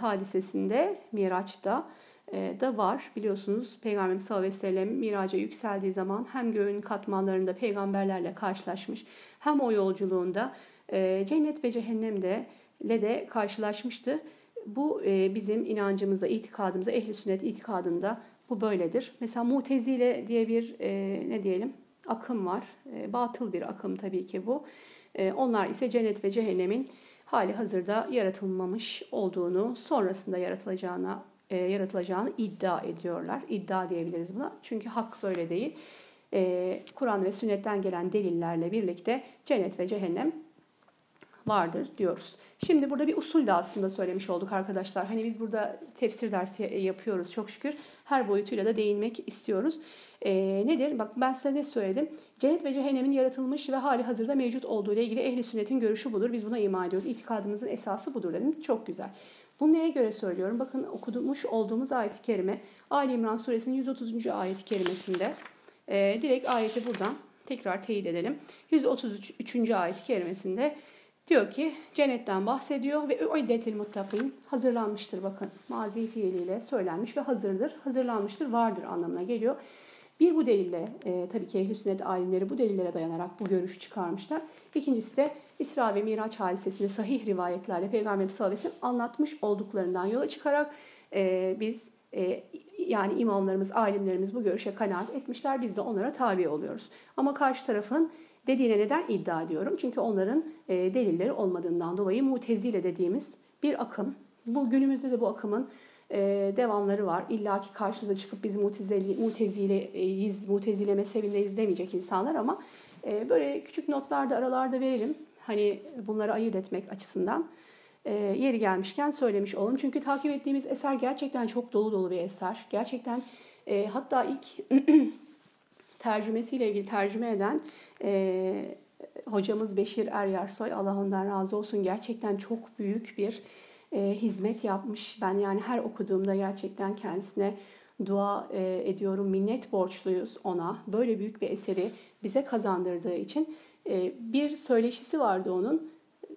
hadisesinde Miraç'ta da var. Biliyorsunuz Peygamber sallallahu aleyhi ve sellem miraca yükseldiği zaman hem göğün katmanlarında peygamberlerle karşılaşmış hem o yolculuğunda cennet ve cehennemde le de karşılaşmıştı. Bu e, bizim inancımızda, itikadımızda, ehli sünnet itikadında bu böyledir. Mesela mutezile diye bir e, ne diyelim akım var. E, batıl bir akım tabii ki bu. E, onlar ise cennet ve cehennemin hali hazırda yaratılmamış olduğunu, sonrasında yaratılacağına e, yaratılacağını iddia ediyorlar. İddia diyebiliriz buna. Çünkü hak böyle değil. E, Kur'an ve sünnetten gelen delillerle birlikte cennet ve cehennem vardır diyoruz. Şimdi burada bir usul de aslında söylemiş olduk arkadaşlar. Hani biz burada tefsir dersi yapıyoruz çok şükür. Her boyutuyla da değinmek istiyoruz. Ee, nedir? Bak ben size ne söyledim? Cennet ve cehennemin yaratılmış ve hali hazırda mevcut olduğu ile ilgili ehli sünnetin görüşü budur. Biz buna iman ediyoruz. İtikadımızın esası budur dedim. Çok güzel. Bu neye göre söylüyorum? Bakın okumuş olduğumuz ayet-i kerime Ali İmran suresinin 130. ayet-i kerimesinde e, direkt ayeti buradan tekrar teyit edelim. 133. ayet-i kerimesinde Diyor ki cennetten bahsediyor ve üiddetil muttakin hazırlanmıştır bakın mazi fiiliyle söylenmiş ve hazırdır. Hazırlanmıştır vardır anlamına geliyor. Bir bu delille e, tabii ki ehl sünnet alimleri bu delillere dayanarak bu görüşü çıkarmışlar. İkincisi de İsra ve Miraç hadisesinde sahih rivayetlerle Peygamber sallallahu aleyhi ve sellem anlatmış olduklarından yola çıkarak e, biz e, yani imamlarımız, alimlerimiz bu görüşe kanaat etmişler. Biz de onlara tabi oluyoruz. Ama karşı tarafın dediğine neden iddia ediyorum? Çünkü onların e, delilleri olmadığından dolayı mutezile dediğimiz bir akım. Bu günümüzde de bu akımın e, devamları var. İlla ki karşınıza çıkıp biz mutezile, mutezileyiz, mutezile mezhebindeyiz demeyecek insanlar ama e, böyle küçük notlarda aralarda verelim. Hani bunları ayırt etmek açısından. e, yeri gelmişken söylemiş olalım. Çünkü takip ettiğimiz eser gerçekten çok dolu dolu bir eser. Gerçekten e, hatta ilk tercümesiyle ilgili tercüme eden e, hocamız Beşir Eryarsoy Allah ondan razı olsun gerçekten çok büyük bir e, hizmet yapmış. Ben yani her okuduğumda gerçekten kendisine dua e, ediyorum. Minnet borçluyuz ona. Böyle büyük bir eseri bize kazandırdığı için e, bir söyleşisi vardı onun.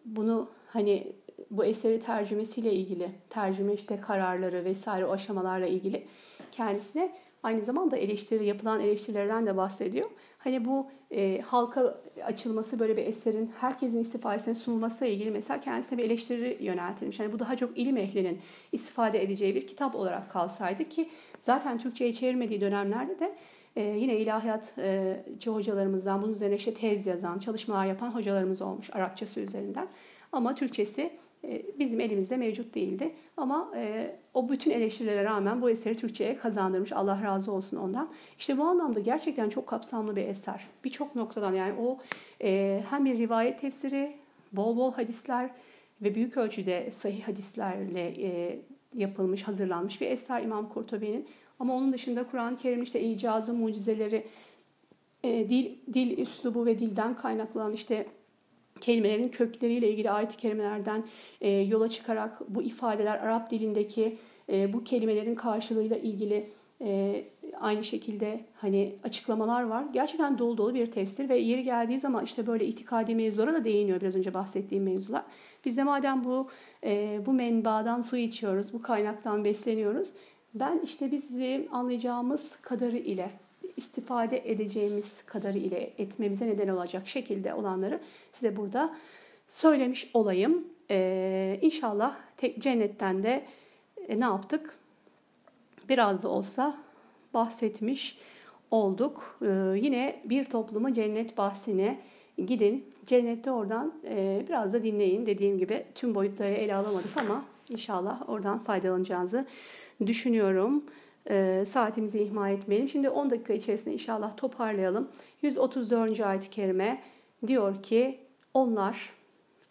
Bunu hani bu eseri tercümesiyle ilgili, tercüme işte kararları vesaire o aşamalarla ilgili kendisine aynı zamanda eleştiri yapılan eleştirilerden de bahsediyor. Hani bu e, halka açılması böyle bir eserin herkesin istifadesine sunulmasıyla ilgili mesela kendisine bir eleştiri yöneltilmiş. Yani bu daha çok ilim ehlinin istifade edeceği bir kitap olarak kalsaydı ki zaten Türkçe'ye çevirmediği dönemlerde de e, yine ilahiyatçı hocalarımızdan bunun üzerine işte tez yazan, çalışmalar yapan hocalarımız olmuş Arapçası üzerinden. Ama Türkçesi e, bizim elimizde mevcut değildi. Ama e, o bütün eleştirilere rağmen bu eseri Türkçe'ye kazandırmış. Allah razı olsun ondan. İşte bu anlamda gerçekten çok kapsamlı bir eser. Birçok noktadan yani o e, hem bir rivayet tefsiri, bol bol hadisler ve büyük ölçüde sahih hadislerle yapılmış, hazırlanmış bir eser İmam Kurtubi'nin. Ama onun dışında Kur'an-ı Kerim'in işte icazı, mucizeleri, dil, dil üslubu ve dilden kaynaklanan işte kelimelerin kökleriyle ilgili ayet-i kerimelerden e, yola çıkarak bu ifadeler Arap dilindeki e, bu kelimelerin karşılığıyla ilgili e, aynı şekilde hani açıklamalar var. Gerçekten dolu dolu bir tefsir ve yeri geldiği zaman işte böyle itikadi mevzulara da değiniyor biraz önce bahsettiğim mevzular. Biz de madem bu e, bu menbadan su içiyoruz, bu kaynaktan besleniyoruz. Ben işte bizim anlayacağımız kadarı ile istifade edeceğimiz kadarı ile etmemize neden olacak şekilde olanları size burada söylemiş olayım. Ee, inşallah tek, cennetten de e, ne yaptık? Biraz da olsa bahsetmiş olduk. Ee, yine bir toplumu cennet bahsine gidin. Cennette oradan e, biraz da dinleyin. Dediğim gibi tüm boyutları ele alamadık ama inşallah oradan faydalanacağınızı düşünüyorum. E, saatimizi ihmal etmeyelim. Şimdi 10 dakika içerisinde inşallah toparlayalım. 134. ayet-i kerime diyor ki onlar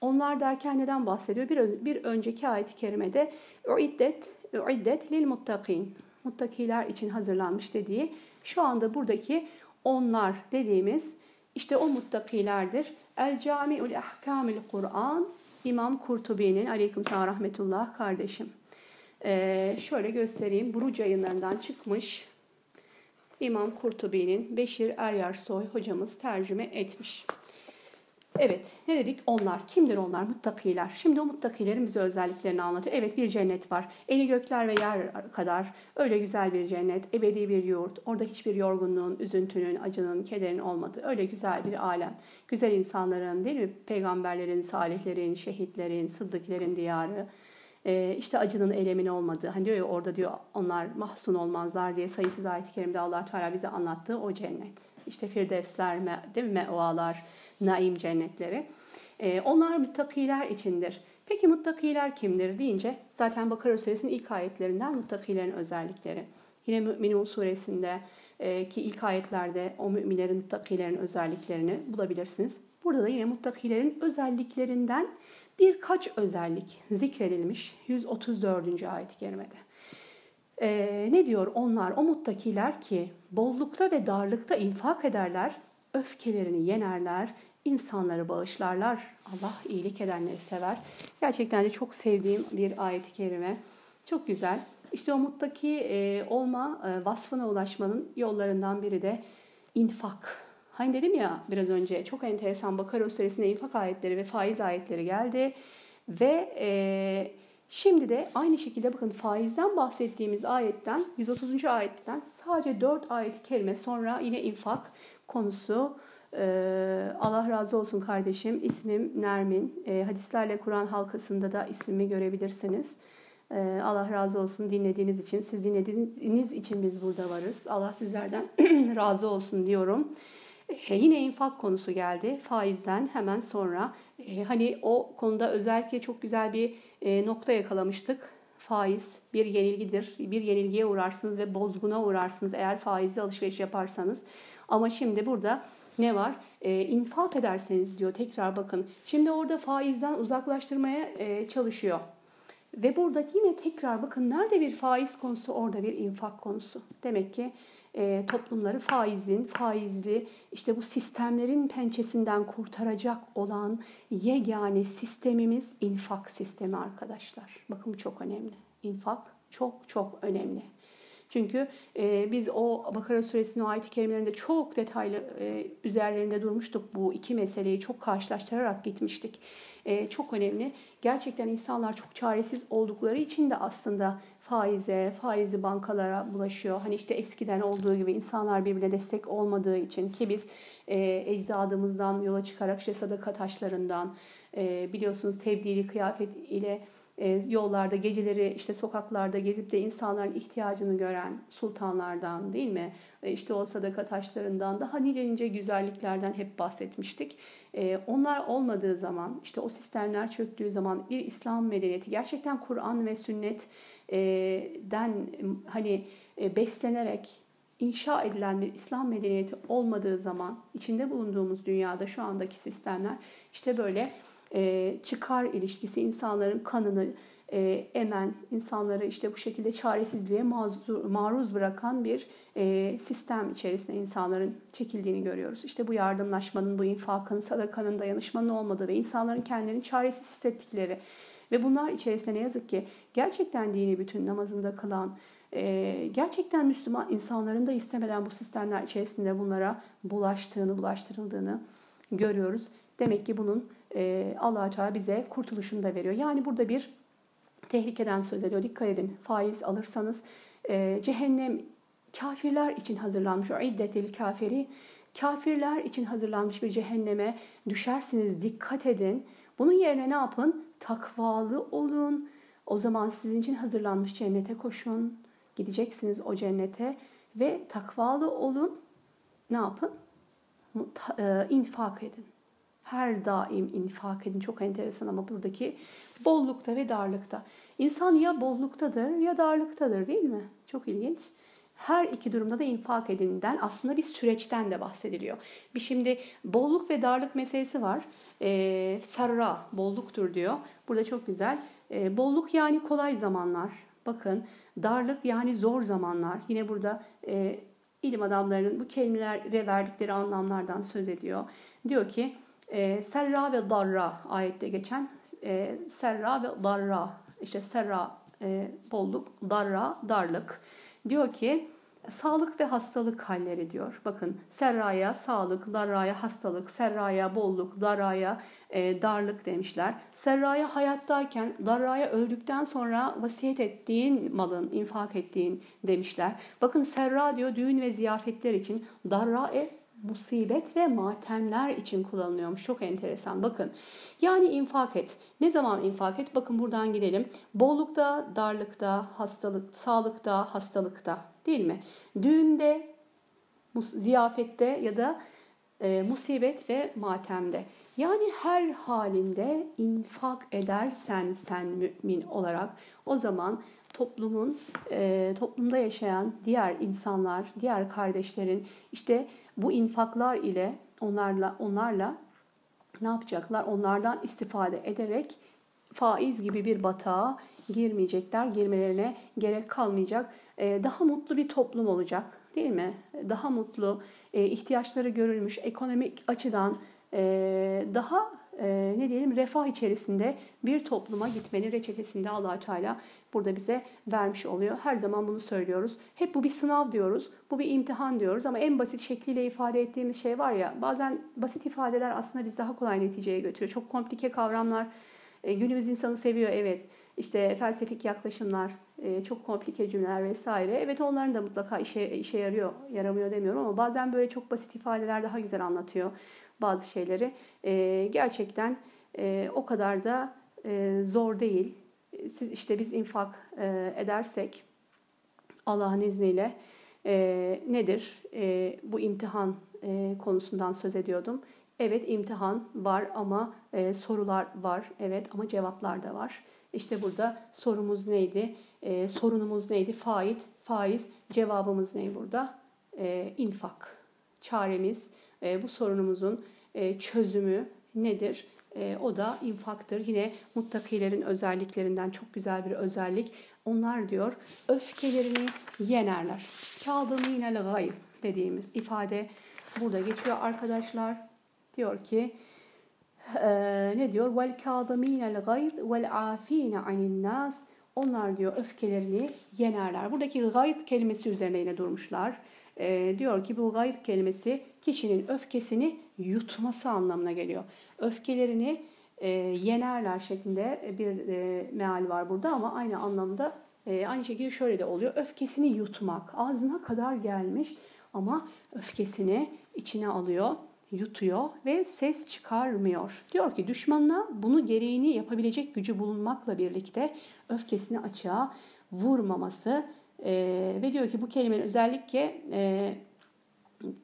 onlar derken neden bahsediyor? Bir, bir önceki ayet-i kerimede uiddet uiddet lil muttakin. Muttakiler için hazırlanmış dediği şu anda buradaki onlar dediğimiz işte o muttakilerdir. El Cami'ul Ahkamil Kur'an İmam Kurtubi'nin aleyküm rahmetullah kardeşim. Ee, şöyle göstereyim. Buruc yayınlarından çıkmış. İmam Kurtubi'nin Beşir Eryarsoy hocamız tercüme etmiş. Evet ne dedik onlar? Kimdir onlar? Muttakiler. Şimdi o muttakilerin bize özelliklerini anlatıyor. Evet bir cennet var. Eli gökler ve yer kadar öyle güzel bir cennet. Ebedi bir yurt. Orada hiçbir yorgunluğun, üzüntünün, acının, kederin olmadığı öyle güzel bir alem. Güzel insanların değil mi? Peygamberlerin, salihlerin, şehitlerin, sıddıklerin diyarı e, işte acının elemin olmadığı hani diyor ya orada diyor onlar mahzun olmazlar diye sayısız ayet-i kerimde allah Teala bize anlattığı o cennet. İşte firdevsler, değil mi? mevalar, naim cennetleri. E, onlar muttakiler içindir. Peki muttakiler kimdir deyince zaten Bakara suresinin ilk ayetlerinden muttakilerin özellikleri. Yine Mü'minun suresinde e, ki ilk ayetlerde o müminlerin, muttakilerin özelliklerini bulabilirsiniz. Burada da yine muttakilerin özelliklerinden birkaç özellik zikredilmiş 134. ayet-i kerimede. Ee, ne diyor onlar o muttakiler ki bollukta ve darlıkta infak ederler, öfkelerini yenerler, insanları bağışlarlar. Allah iyilik edenleri sever. Gerçekten de çok sevdiğim bir ayet-i kerime. Çok güzel. İşte o muttaki e, olma e, vasfına ulaşmanın yollarından biri de infak Hani dedim ya biraz önce çok enteresan Bakara suresinde infak ayetleri ve faiz ayetleri geldi. Ve e, şimdi de aynı şekilde bakın faizden bahsettiğimiz ayetten 130. ayetten sadece 4 ayet kelime sonra yine infak konusu ee, Allah razı olsun kardeşim. İsmim Nermin. Ee, hadislerle Kur'an halkasında da ismimi görebilirsiniz. Ee, Allah razı olsun dinlediğiniz için. Siz dinlediğiniz için biz burada varız. Allah sizlerden razı olsun diyorum. E, yine infak konusu geldi faizden hemen sonra. E, hani o konuda özellikle çok güzel bir e, nokta yakalamıştık. Faiz bir yenilgidir. Bir yenilgiye uğrarsınız ve bozguna uğrarsınız eğer faizli alışveriş yaparsanız. Ama şimdi burada ne var? E, infak ederseniz diyor tekrar bakın. Şimdi orada faizden uzaklaştırmaya e, çalışıyor. Ve burada yine tekrar bakın nerede bir faiz konusu orada bir infak konusu. Demek ki e, toplumları faizin, faizli işte bu sistemlerin pençesinden kurtaracak olan yegane sistemimiz infak sistemi arkadaşlar. Bakın çok önemli. İnfak çok çok önemli. Çünkü e, biz o Bakara suresinin ayet-i kerimelerinde çok detaylı e, üzerlerinde durmuştuk. Bu iki meseleyi çok karşılaştırarak gitmiştik. E, çok önemli. Gerçekten insanlar çok çaresiz oldukları için de aslında faize, faizi bankalara bulaşıyor. Hani işte eskiden olduğu gibi insanlar birbirine destek olmadığı için ki biz e, ecdadımızdan yola çıkarak işte sadaka taşlarından e, biliyorsunuz tebdili kıyafet ile e, yollarda, geceleri işte sokaklarda gezip de insanların ihtiyacını gören sultanlardan değil mi? E, işte o sadaka taşlarından daha nice nice güzelliklerden hep bahsetmiştik. E, onlar olmadığı zaman, işte o sistemler çöktüğü zaman bir İslam medeniyeti gerçekten Kur'an ve sünnetten hani beslenerek inşa edilen bir İslam medeniyeti olmadığı zaman içinde bulunduğumuz dünyada şu andaki sistemler işte böyle e, çıkar ilişkisi insanların kanını e, emen, insanları işte bu şekilde çaresizliğe mazur, maruz bırakan bir e, sistem içerisinde insanların çekildiğini görüyoruz. İşte bu yardımlaşmanın, bu infakın, sadakanın, dayanışmanın olmadığı ve insanların kendilerini çaresiz hissettikleri ve bunlar içerisinde ne yazık ki gerçekten dini bütün namazında kılan, e, gerçekten Müslüman insanların da istemeden bu sistemler içerisinde bunlara bulaştığını, bulaştırıldığını görüyoruz. Demek ki bunun e, allah Teala bize kurtuluşunu da veriyor. Yani burada bir tehlikeden söz ediyor. Dikkat edin faiz alırsanız e, cehennem kafirler için hazırlanmış. O iddetil kafiri kafirler için hazırlanmış bir cehenneme düşersiniz. Dikkat edin. Bunun yerine ne yapın? Takvalı olun. O zaman sizin için hazırlanmış cennete koşun. Gideceksiniz o cennete ve takvalı olun. Ne yapın? E, infak edin her daim infak edin. Çok enteresan ama buradaki bollukta ve darlıkta. İnsan ya bolluktadır ya darlıktadır değil mi? Çok ilginç. Her iki durumda da infak edinden aslında bir süreçten de bahsediliyor. Bir şimdi bolluk ve darlık meselesi var. Ee, sarra bolluktur diyor. Burada çok güzel. Ee, bolluk yani kolay zamanlar. Bakın darlık yani zor zamanlar. Yine burada e, ilim adamlarının bu kelimelere verdikleri anlamlardan söz ediyor. Diyor ki e, serra ve darra ayette geçen e, serra ve darra işte serra e, bolluk, darra darlık. Diyor ki sağlık ve hastalık halleri diyor. Bakın serraya sağlık, darraya hastalık, serraya bolluk, darraya e, darlık demişler. Serraya hayattayken, darraya öldükten sonra vasiyet ettiğin malın, infak ettiğin demişler. Bakın serra diyor düğün ve ziyafetler için, darra e musibet ve matemler için kullanılıyormuş. Çok enteresan. Bakın. Yani infak et. Ne zaman infak et? Bakın buradan gidelim. Bollukta, darlıkta, hastalık, sağlıkta, hastalıkta. Değil mi? Düğünde, ziyafette ya da e, musibet ve matemde. Yani her halinde infak edersen sen mümin olarak o zaman toplumun e, toplumda yaşayan diğer insanlar, diğer kardeşlerin işte bu infaklar ile onlarla onlarla ne yapacaklar? Onlardan istifade ederek faiz gibi bir batağa girmeyecekler. Girmelerine gerek kalmayacak. E, daha mutlu bir toplum olacak değil mi? Daha mutlu, e, ihtiyaçları görülmüş, ekonomik açıdan e, daha e, ne diyelim refah içerisinde bir topluma gitmenin reçetesinde allah Teala burada bize vermiş oluyor. Her zaman bunu söylüyoruz. Hep bu bir sınav diyoruz, bu bir imtihan diyoruz ama en basit şekliyle ifade ettiğimiz şey var ya bazen basit ifadeler aslında biz daha kolay neticeye götürüyor. Çok komplike kavramlar e, günümüz insanı seviyor evet. İşte felsefik yaklaşımlar, e, çok komplike cümleler vesaire. Evet onların da mutlaka işe, işe yarıyor, yaramıyor demiyorum ama bazen böyle çok basit ifadeler daha güzel anlatıyor bazı şeyleri. E, gerçekten o kadar da zor değil. Siz işte biz infak e, edersek Allah'ın izniyle e, nedir? E, bu imtihan e, konusundan söz ediyordum. Evet imtihan var ama e, sorular var. Evet ama cevaplar da var. İşte burada sorumuz neydi? E, sorunumuz neydi? Faiz, faiz. Cevabımız ne burada? E, infak çaremiz, e, bu sorunumuzun e, çözümü nedir? E, o da infaktır. Yine muttakilerin özelliklerinden çok güzel bir özellik. Onlar diyor öfkelerini yenerler. Kâdımînel gayb dediğimiz ifade burada geçiyor arkadaşlar. Diyor ki e, ne diyor? Vel kâdımînel gayr vel afîne anin nas. Onlar diyor öfkelerini yenerler. Buradaki gayb kelimesi üzerine yine durmuşlar. E, diyor ki bu gayb kelimesi kişinin öfkesini yutması anlamına geliyor. Öfkelerini e, yenerler şeklinde bir e, meal var burada ama aynı anlamda e, aynı şekilde şöyle de oluyor. Öfkesini yutmak ağzına kadar gelmiş ama öfkesini içine alıyor, yutuyor ve ses çıkarmıyor. Diyor ki düşmanına bunu gereğini yapabilecek gücü bulunmakla birlikte öfkesini açığa vurmaması e, ve diyor ki bu kelimenin özellikle e,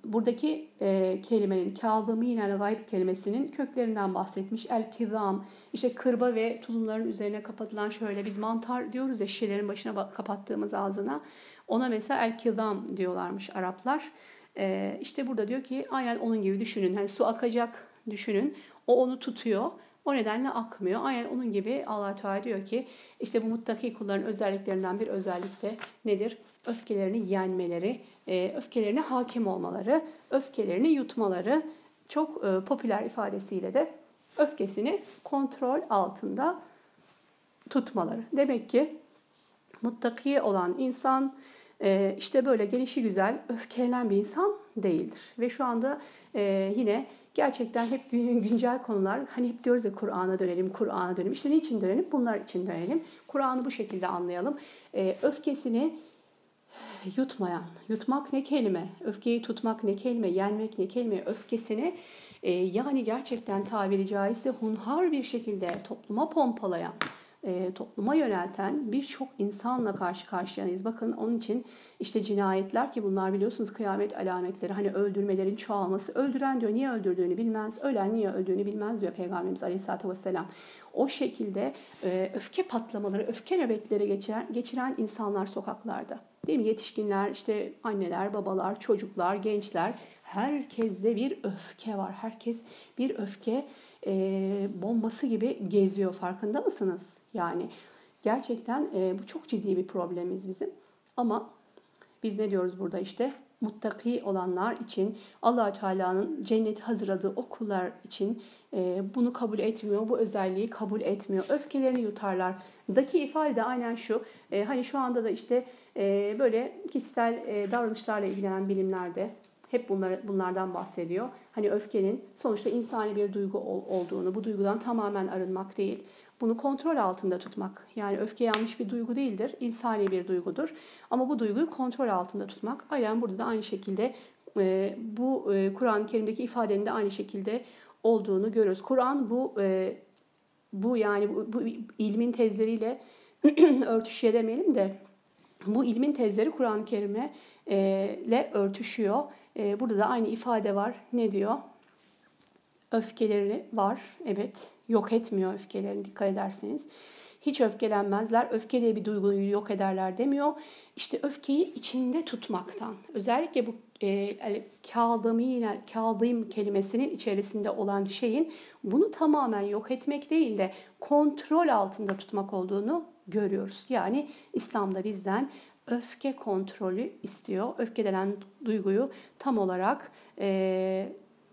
buradaki e, kelimenin kâzımînel gayb kelimesinin köklerinden bahsetmiş. El kizam işte kırba ve tulumların üzerine kapatılan şöyle biz mantar diyoruz ya şişelerin başına kapattığımız ağzına. Ona mesela el kizam diyorlarmış Araplar. E, işte burada diyor ki aynen onun gibi düşünün. Hani su akacak düşünün. O onu tutuyor. O nedenle akmıyor. Aynen onun gibi allah Teala diyor ki işte bu muttaki kulların özelliklerinden bir özellik de nedir? Öfkelerini yenmeleri, e, öfkelerine hakim olmaları, öfkelerini yutmaları çok e, popüler ifadesiyle de öfkesini kontrol altında tutmaları. Demek ki muttaki olan insan e, işte böyle gelişi güzel öfkelenen bir insan değildir. Ve şu anda yine gerçekten hep güncel konular hani hep diyoruz ya Kur'an'a dönelim, Kur'an'a dönelim. İşte niçin dönelim? Bunlar için dönelim. Kur'an'ı bu şekilde anlayalım. Öfkesini yutmayan, yutmak ne kelime, öfkeyi tutmak ne kelime, yenmek ne kelime, öfkesini e, yani gerçekten tabiri caizse hunhar bir şekilde topluma pompalayan, e, topluma yönelten birçok insanla karşı karşıyayız. Bakın onun için işte cinayetler ki bunlar biliyorsunuz kıyamet alametleri. Hani öldürmelerin çoğalması. Öldüren diyor niye öldürdüğünü bilmez. Ölen niye öldüğünü bilmez diyor Peygamberimiz Aleyhisselatü Vesselam. O şekilde e, öfke patlamaları, öfke nöbetleri geçiren, geçiren insanlar sokaklarda. Değil mi? Yetişkinler, işte anneler, babalar, çocuklar, gençler. Herkeste bir öfke var. Herkes bir öfke e, bombası gibi geziyor. Farkında mısınız? Yani gerçekten e, bu çok ciddi bir problemimiz bizim. Ama biz ne diyoruz burada işte? Muttaki olanlar için allah Teala'nın cenneti hazırladığı okullar için e, bunu kabul etmiyor, bu özelliği kabul etmiyor. Öfkelerini yutarlar. Daki ifade de aynen şu. E, hani şu anda da işte e, böyle kişisel e, davranışlarla ilgilenen bilimlerde hep bunlar, bunlardan bahsediyor. Hani öfkenin sonuçta insani bir duygu ol, olduğunu, bu duygudan tamamen arınmak değil, bunu kontrol altında tutmak. Yani öfke yanlış bir duygu değildir, insani bir duygudur. Ama bu duyguyu kontrol altında tutmak. Aynen burada da aynı şekilde e, bu e, Kur'an-ı Kerim'deki ifadenin de aynı şekilde olduğunu görüyoruz. Kur'an bu bu yani bu, bu ilmin tezleriyle örtüşüyor demeyelim de bu ilmin tezleri Kur'an-ı Kerim'le e, örtüşüyor. E, burada da aynı ifade var. Ne diyor? Öfkeleri var. Evet. Yok etmiyor öfkelerini dikkat ederseniz. Hiç öfkelenmezler. Öfke diye bir duyguyu yok ederler demiyor. İşte öfkeyi içinde tutmaktan. Özellikle bu e, kâdımîne, kâdım kelimesinin içerisinde olan şeyin bunu tamamen yok etmek değil de kontrol altında tutmak olduğunu görüyoruz. Yani İslam'da bizden öfke kontrolü istiyor. Öfke denen duyguyu tam olarak e,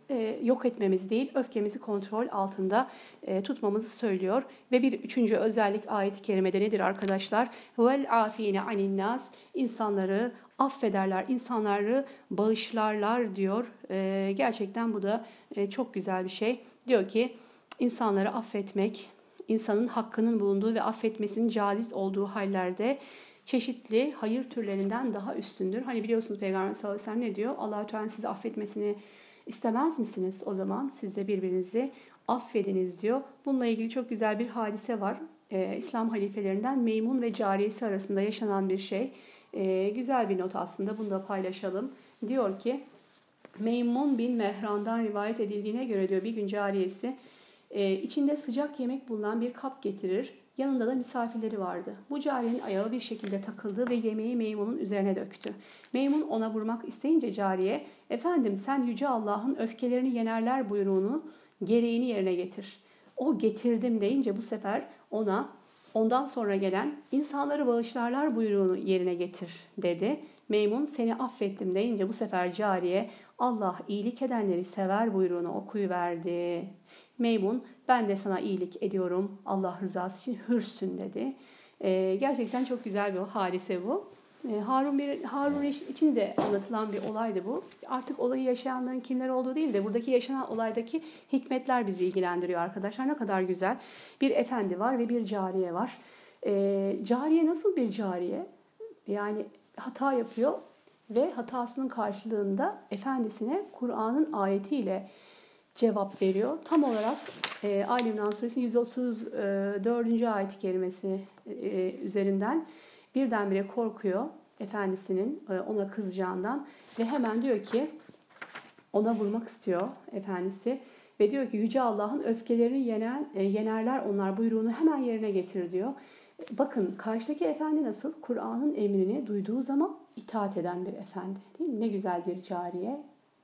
e, yok etmemiz değil, öfkemizi kontrol altında e, tutmamızı söylüyor. Ve bir üçüncü özellik ayet-i kerimede nedir arkadaşlar? Vel afine anin nas insanları affederler, insanları bağışlarlar diyor. E, gerçekten bu da e, çok güzel bir şey. Diyor ki insanları affetmek, insanın hakkının bulunduğu ve affetmesinin caziz olduğu hallerde çeşitli hayır türlerinden daha üstündür. Hani biliyorsunuz Peygamber sallallahu aleyhi ve sellem ne diyor? Allah-u Teala sizi affetmesini istemez misiniz? O zaman siz de birbirinizi affediniz diyor. Bununla ilgili çok güzel bir hadise var. Ee, İslam halifelerinden Meymun ve cariyesi arasında yaşanan bir şey. Ee, güzel bir not aslında bunu da paylaşalım. Diyor ki Meymun bin Mehran'dan rivayet edildiğine göre diyor bir gün cariyesi e, içinde sıcak yemek bulunan bir kap getirir. Yanında da misafirleri vardı. Bu cariyenin ayağı bir şekilde takıldı ve yemeği Meymun'un üzerine döktü. Meymun ona vurmak isteyince cariye, efendim sen Yüce Allah'ın öfkelerini yenerler buyruğunu, gereğini yerine getir. O getirdim deyince bu sefer ona ondan sonra gelen insanları bağışlarlar buyruğunu yerine getir dedi. Meymun seni affettim deyince bu sefer cariye Allah iyilik edenleri sever buyruğunu okuyuverdi. Meymun ben de sana iyilik ediyorum Allah rızası için hürsün dedi. Ee, gerçekten çok güzel bir hadise bu. Ee, Harun bir Harun için de anlatılan bir olaydı bu. Artık olayı yaşayanların kimler olduğu değil de buradaki yaşanan olaydaki hikmetler bizi ilgilendiriyor arkadaşlar. Ne kadar güzel. Bir efendi var ve bir cariye var. Ee, cariye nasıl bir cariye? Yani hata yapıyor ve hatasının karşılığında efendisine Kur'an'ın ayetiyle cevap veriyor. Tam olarak e, Ali İmran Suresi 134. ayet-i kerimesi e, üzerinden birdenbire korkuyor efendisinin e, ona kızacağından ve hemen diyor ki ona vurmak istiyor efendisi ve diyor ki Yüce Allah'ın öfkelerini yenen, e, yenerler onlar buyruğunu hemen yerine getir diyor. Bakın karşıdaki efendi nasıl? Kur'an'ın emrini duyduğu zaman itaat eden bir efendi. Değil mi? Ne güzel bir cariye,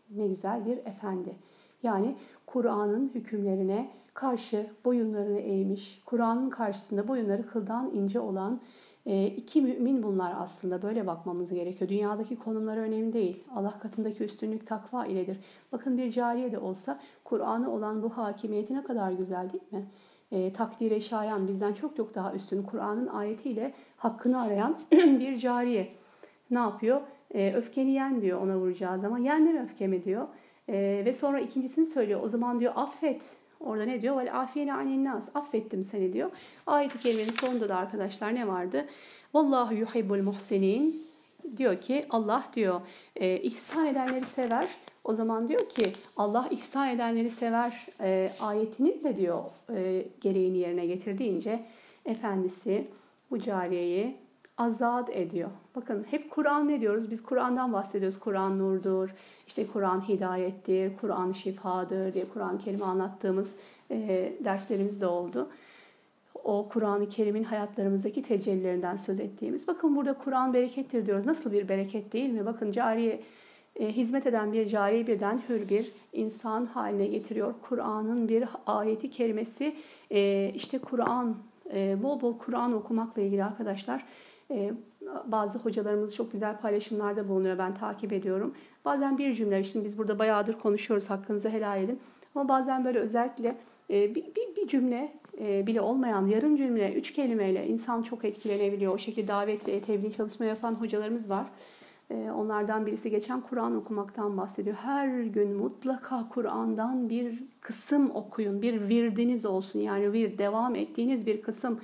ne güzel bir efendi. Yani Kur'an'ın hükümlerine karşı boyunlarını eğmiş, Kur'an'ın karşısında boyunları kıldan ince olan e, iki mümin bunlar aslında böyle bakmamız gerekiyor. Dünyadaki konumları önemli değil. Allah katındaki üstünlük takva iledir. Bakın bir cariye de olsa Kur'an'a olan bu hakimiyeti ne kadar güzel değil mi? E, takdire şayan, bizden çok çok daha üstün Kur'an'ın ayetiyle hakkını arayan bir cariye. Ne yapıyor? E, öfkeni yen diyor ona vuracağı zaman. Yendim öfkemi diyor. E, ve sonra ikincisini söylüyor. O zaman diyor affet. Orada ne diyor? Vel afiyene anin nas. Affettim seni diyor. Ayet-i kerimenin sonunda da arkadaşlar ne vardı? Vallahu yuhibbul muhsinin. Diyor ki Allah diyor e, ihsan edenleri sever. O zaman diyor ki Allah ihsan edenleri sever e, ayetinin de diyor e, gereğini yerine getirdiğince efendisi bu cariyeyi azat ediyor. Bakın hep Kur'an ne diyoruz? Biz Kur'an'dan bahsediyoruz. Kur'an nurdur, işte Kur'an hidayettir, Kur'an şifadır diye Kur'an-ı Kerim'i anlattığımız e, derslerimiz de oldu. O Kur'an-ı Kerim'in hayatlarımızdaki tecellilerinden söz ettiğimiz. Bakın burada Kur'an berekettir diyoruz. Nasıl bir bereket değil mi? Bakın cariye e, hizmet eden bir cariye birden hür bir insan haline getiriyor. Kur'an'ın bir ayeti kerimesi e, işte Kur'an e, bol bol Kur'an okumakla ilgili arkadaşlar e, bazı hocalarımız çok güzel paylaşımlarda bulunuyor. Ben takip ediyorum. Bazen bir cümle, şimdi biz burada bayağıdır konuşuyoruz hakkınızı helal edin. Ama bazen böyle özellikle e, bir, bir, bir cümle e, bile olmayan yarım cümle, üç kelimeyle insan çok etkilenebiliyor. O şekilde davetle, tebliğ çalışma yapan hocalarımız var. Onlardan birisi geçen Kur'an okumaktan bahsediyor. Her gün mutlaka Kur'an'dan bir kısım okuyun. Bir virdiniz olsun. Yani bir devam ettiğiniz bir kısım.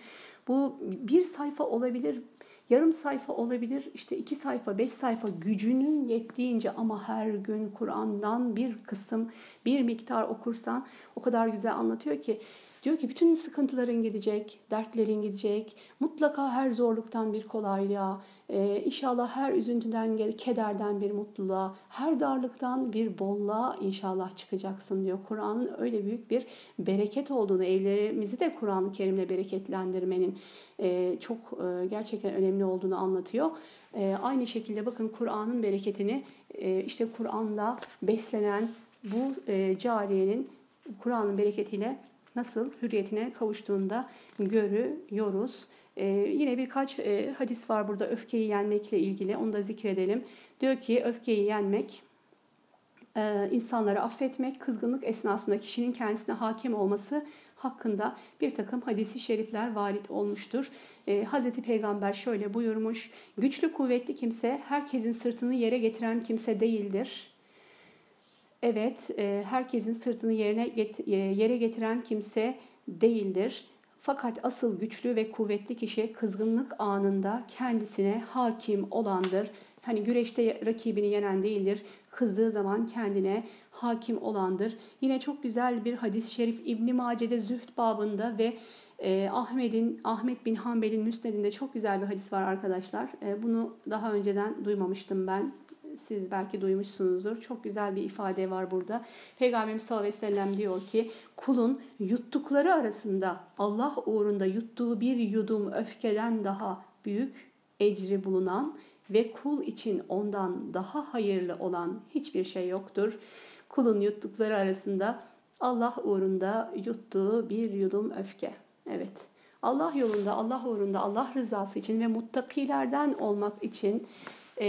Bu bir sayfa olabilir, Yarım sayfa olabilir, işte iki sayfa, beş sayfa gücünün yettiğince ama her gün Kur'an'dan bir kısım, bir miktar okursan o kadar güzel anlatıyor ki Diyor ki bütün sıkıntıların gidecek, dertlerin gidecek. Mutlaka her zorluktan bir kolaylığa, e, inşallah her üzüntüden, kederden bir mutluluğa, her darlıktan bir bolluğa inşallah çıkacaksın diyor. Kur'an'ın öyle büyük bir bereket olduğunu, evlerimizi de Kur'an-ı Kerim'le bereketlendirmenin e, çok e, gerçekten önemli olduğunu anlatıyor. E, aynı şekilde bakın Kur'an'ın bereketini e, işte Kur'an'la beslenen bu e, cariyenin Kur'an'ın bereketiyle nasıl hürriyetine kavuştuğunda görüyoruz. Ee, yine birkaç e, hadis var burada öfkeyi yenmekle ilgili onu da zikredelim. Diyor ki öfkeyi yenmek e, insanları affetmek, kızgınlık esnasında kişinin kendisine hakim olması hakkında bir takım hadisi şerifler varit olmuştur. E, Hazreti Peygamber şöyle buyurmuş, güçlü kuvvetli kimse herkesin sırtını yere getiren kimse değildir. Evet, e, herkesin sırtını yerine e, yere getiren kimse değildir. Fakat asıl güçlü ve kuvvetli kişi kızgınlık anında kendisine hakim olandır. Hani güreşte rakibini yenen değildir. Kızdığı zaman kendine hakim olandır. Yine çok güzel bir hadis-i şerif İbn Mace'de Zühd babında ve e, Ahmet'in Ahmet bin Hanbel'in müsnedinde çok güzel bir hadis var arkadaşlar. E, bunu daha önceden duymamıştım ben. Siz belki duymuşsunuzdur. Çok güzel bir ifade var burada. Peygamberimiz sallallahu aleyhi ve sellem diyor ki kulun yuttukları arasında Allah uğrunda yuttuğu bir yudum öfkeden daha büyük ecri bulunan ve kul için ondan daha hayırlı olan hiçbir şey yoktur. Kulun yuttukları arasında Allah uğrunda yuttuğu bir yudum öfke. Evet. Allah yolunda, Allah uğrunda, Allah rızası için ve muttakilerden olmak için e,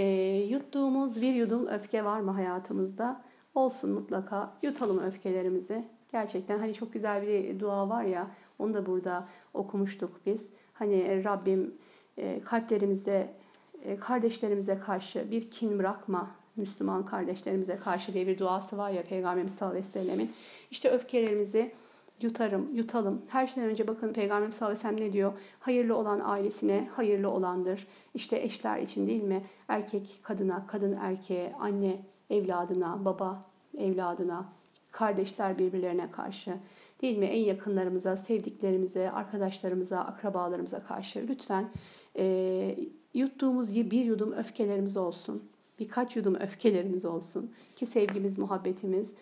yuttuğumuz bir yudum öfke var mı hayatımızda? Olsun mutlaka. Yutalım öfkelerimizi. Gerçekten hani çok güzel bir dua var ya, onu da burada okumuştuk biz. Hani Rabbim e, kalplerimizde e, kardeşlerimize karşı bir kin bırakma, Müslüman kardeşlerimize karşı diye bir duası var ya Peygamberimiz sallallahu aleyhi ve sellemin. İşte öfkelerimizi yutarım, yutalım. Her şeyden önce bakın Peygamberimiz sallallahu aleyhi ve sellem ne diyor? Hayırlı olan ailesine hayırlı olandır. İşte eşler için değil mi? Erkek kadına, kadın erkeğe, anne evladına, baba evladına, kardeşler birbirlerine karşı değil mi? En yakınlarımıza, sevdiklerimize, arkadaşlarımıza, akrabalarımıza karşı lütfen e, yuttuğumuz bir yudum öfkelerimiz olsun. Birkaç yudum öfkelerimiz olsun ki sevgimiz, muhabbetimiz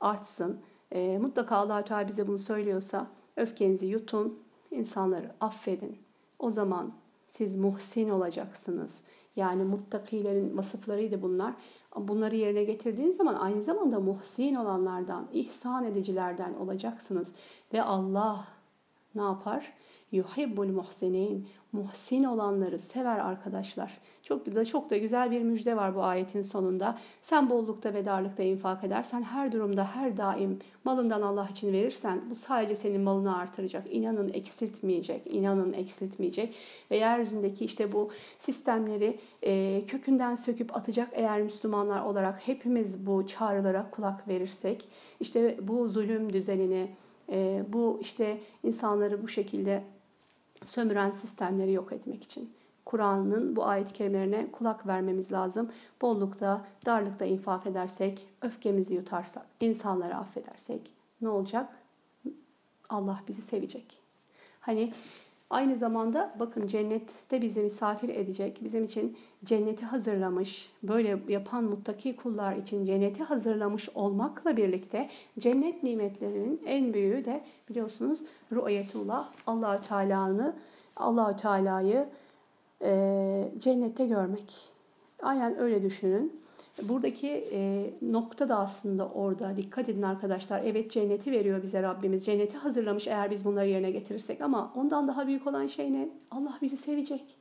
artsın. E, mutlaka allah Teala bize bunu söylüyorsa öfkenizi yutun, insanları affedin. O zaman siz muhsin olacaksınız. Yani muttakilerin vasıflarıydı bunlar. Bunları yerine getirdiğiniz zaman aynı zamanda muhsin olanlardan, ihsan edicilerden olacaksınız. Ve Allah ne yapar? Yuhibbul muhsinin. Muhsin olanları sever arkadaşlar. Çok güzel, çok da güzel bir müjde var bu ayetin sonunda. Sen bollukta ve darlıkta infak edersen, her durumda, her daim malından Allah için verirsen, bu sadece senin malını artıracak. İnanın eksiltmeyecek, inanın eksiltmeyecek. Ve yeryüzündeki işte bu sistemleri e, kökünden söküp atacak eğer Müslümanlar olarak hepimiz bu çağrılara kulak verirsek, işte bu zulüm düzenini, e, bu işte insanları bu şekilde sömüren sistemleri yok etmek için. Kur'an'ın bu ayet kelimelerine kulak vermemiz lazım. Bollukta, darlıkta infak edersek, öfkemizi yutarsak, insanları affedersek ne olacak? Allah bizi sevecek. Hani aynı zamanda bakın cennette bizi misafir edecek, bizim için cenneti hazırlamış, böyle yapan muttaki kullar için cenneti hazırlamış olmakla birlikte cennet nimetlerinin en büyüğü de biliyorsunuz ru'yetullah, Allahü Teala'nı, Allahü Teala'yı e, cennette görmek. Aynen öyle düşünün. Buradaki e, nokta da aslında orada. Dikkat edin arkadaşlar. Evet cenneti veriyor bize Rabbimiz. Cenneti hazırlamış eğer biz bunları yerine getirirsek. Ama ondan daha büyük olan şey ne? Allah bizi sevecek.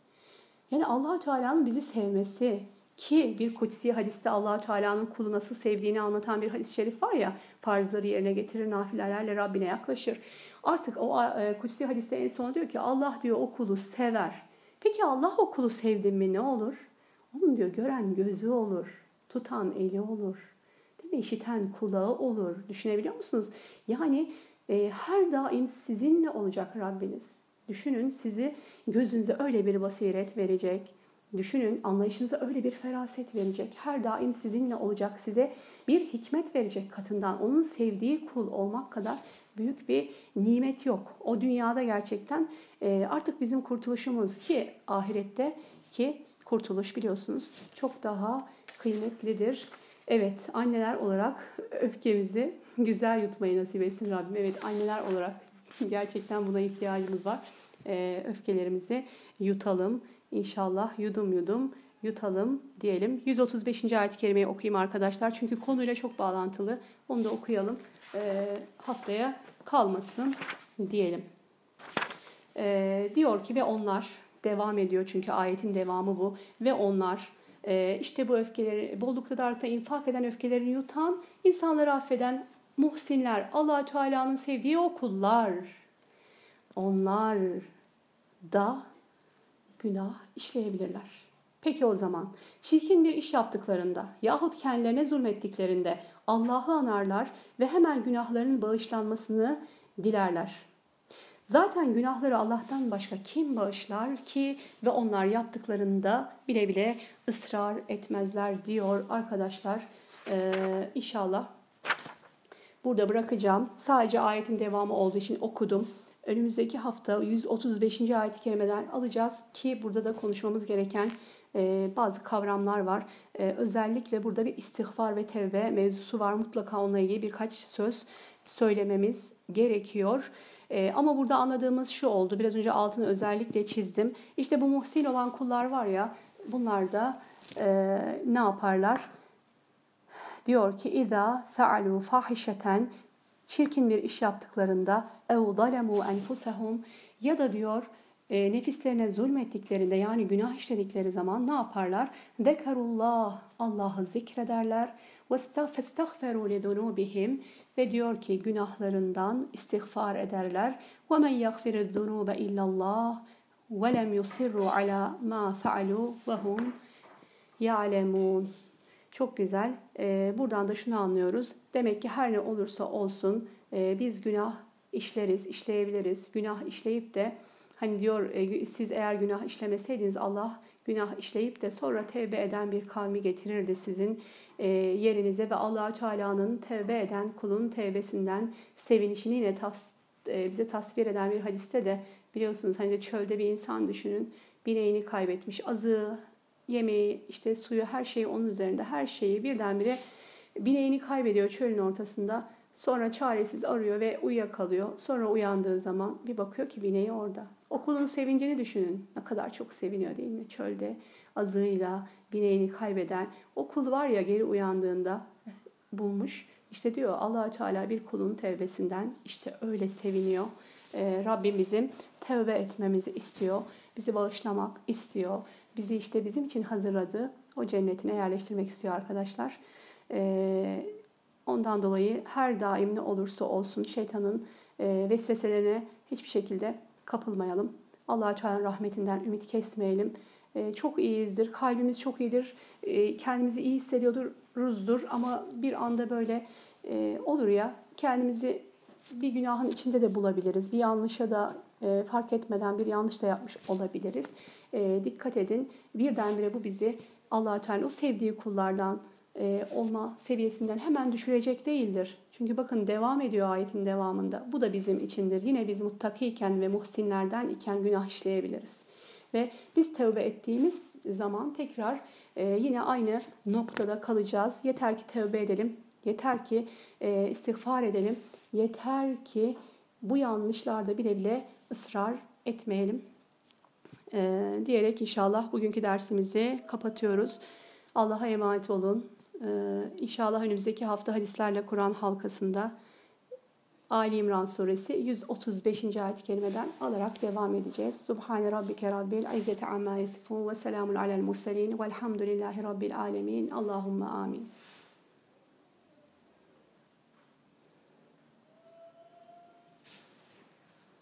Yani Allahü Teala'nın bizi sevmesi ki bir kutsi hadiste Allahü Teala'nın kulu nasıl sevdiğini anlatan bir hadis-i şerif var ya farzları yerine getirir nafilelerle Rabbine yaklaşır. Artık o e, kutsi hadiste en son diyor ki Allah diyor o kulu sever. Peki Allah o kulu sevdi mi ne olur? Onun diyor gören gözü olur tutan eli olur. Değil mi? İşiten kulağı olur. Düşünebiliyor musunuz? Yani e, her daim sizinle olacak Rabbiniz. Düşünün sizi gözünüze öyle bir basiret verecek. Düşünün anlayışınıza öyle bir feraset verecek. Her daim sizinle olacak. Size bir hikmet verecek katından. Onun sevdiği kul olmak kadar büyük bir nimet yok. O dünyada gerçekten e, artık bizim kurtuluşumuz ki ahirette ki kurtuluş biliyorsunuz çok daha kıymetlidir. Evet anneler olarak öfkemizi güzel yutmayı nasip etsin Rabbim. Evet anneler olarak gerçekten buna ihtiyacımız var. Ee, öfkelerimizi yutalım. İnşallah yudum yudum yutalım diyelim. 135. ayet-i kerimeyi okuyayım arkadaşlar. Çünkü konuyla çok bağlantılı. Onu da okuyalım. Ee, haftaya kalmasın diyelim. Ee, diyor ki ve onlar devam ediyor çünkü ayetin devamı bu. Ve onlar e, işte bu öfkeleri, bollukta darlıkta infak eden öfkelerini yutan, insanları affeden muhsinler, allah Teala'nın sevdiği o kullar. Onlar da günah işleyebilirler. Peki o zaman çirkin bir iş yaptıklarında yahut kendilerine zulmettiklerinde Allah'ı anarlar ve hemen günahlarının bağışlanmasını dilerler. Zaten günahları Allah'tan başka kim bağışlar ki ve onlar yaptıklarında bile bile ısrar etmezler diyor arkadaşlar. Ee, inşallah burada bırakacağım. Sadece ayetin devamı olduğu için okudum. Önümüzdeki hafta 135. ayet-i kerimeden alacağız ki burada da konuşmamız gereken e, bazı kavramlar var. E, özellikle burada bir istihbar ve tevbe mevzusu var. Mutlaka onunla ilgili birkaç söz söylememiz gerekiyor. Ee, ama burada anladığımız şu oldu. Biraz önce altını özellikle çizdim. İşte bu muhsin olan kullar var ya bunlar da e, ne yaparlar? Diyor ki İza fealu fahişeten çirkin bir iş yaptıklarında ev zalemu enfusehum ya da diyor e, nefislerine zulmettiklerinde yani günah işledikleri zaman ne yaparlar? Dekarullah Allah'ı zikrederler. Ve festagferu li dunubihim Ve diyor ki günahlarından istiğfar ederler. وَمَنْ يَغْفِرِ الذُّنُوبَ اِلَّا اللّٰهِ وَلَمْ يُصِرُّوا عَلَى مَا فَعَلُوا وَهُمْ يَعْلَمُونَ Çok güzel. Ee, buradan da şunu anlıyoruz. Demek ki her ne olursa olsun e, biz günah işleriz, işleyebiliriz. Günah işleyip de Hani diyor e, siz eğer günah işlemeseydiniz Allah günah işleyip de sonra tevbe eden bir kavmi getirirdi sizin e, yerinize ve allah Teala'nın tevbe eden kulun tevbesinden sevinişini yine tas, e, bize tasvir eden bir hadiste de biliyorsunuz hani de çölde bir insan düşünün bineğini kaybetmiş azığı yemeği işte suyu her şeyi onun üzerinde her şeyi birdenbire bineğini kaybediyor çölün ortasında Sonra çaresiz arıyor ve uyuyakalıyor. Sonra uyandığı zaman bir bakıyor ki bineği orada. Okulun sevincini düşünün. Ne kadar çok seviniyor değil mi? Çölde azığıyla bineğini kaybeden. Okul var ya geri uyandığında bulmuş. İşte diyor allah Teala bir kulun tevbesinden işte öyle seviniyor. Ee, Rabbim bizim tevbe etmemizi istiyor. Bizi bağışlamak istiyor. Bizi işte bizim için hazırladığı o cennetine yerleştirmek istiyor arkadaşlar. Ee, Ondan dolayı her daim ne olursa olsun şeytanın e, vesveselerine hiçbir şekilde kapılmayalım. allah Teala'nın rahmetinden ümit kesmeyelim. E, çok iyiyizdir, kalbimiz çok iyidir, e, kendimizi iyi hissediyoruzdur ama bir anda böyle olur ya kendimizi bir günahın içinde de bulabiliriz. Bir yanlışa da fark etmeden bir yanlış da yapmış olabiliriz. Dikkat edin birdenbire bu bizi allah Teala o sevdiği kullardan e, olma seviyesinden hemen düşürecek değildir. Çünkü bakın devam ediyor ayetin devamında. Bu da bizim içindir. Yine biz muttakiyken ve muhsinlerden iken günah işleyebiliriz. Ve biz tövbe ettiğimiz zaman tekrar e, yine aynı noktada kalacağız. Yeter ki tövbe edelim. Yeter ki e, istiğfar edelim. Yeter ki bu yanlışlarda bile bile ısrar etmeyelim. E, diyerek inşallah bugünkü dersimizi kapatıyoruz. Allah'a emanet olun. Ee, inşallah önümüzdeki hafta hadislerle Kur'an halkasında Ali İmran suresi 135. ayet kelimeden alarak devam edeceğiz. Subhane rabbike rabbil izzeti amma yasifun ve selamun alel murselin velhamdülillahi rabbil alemin. Allahümme amin.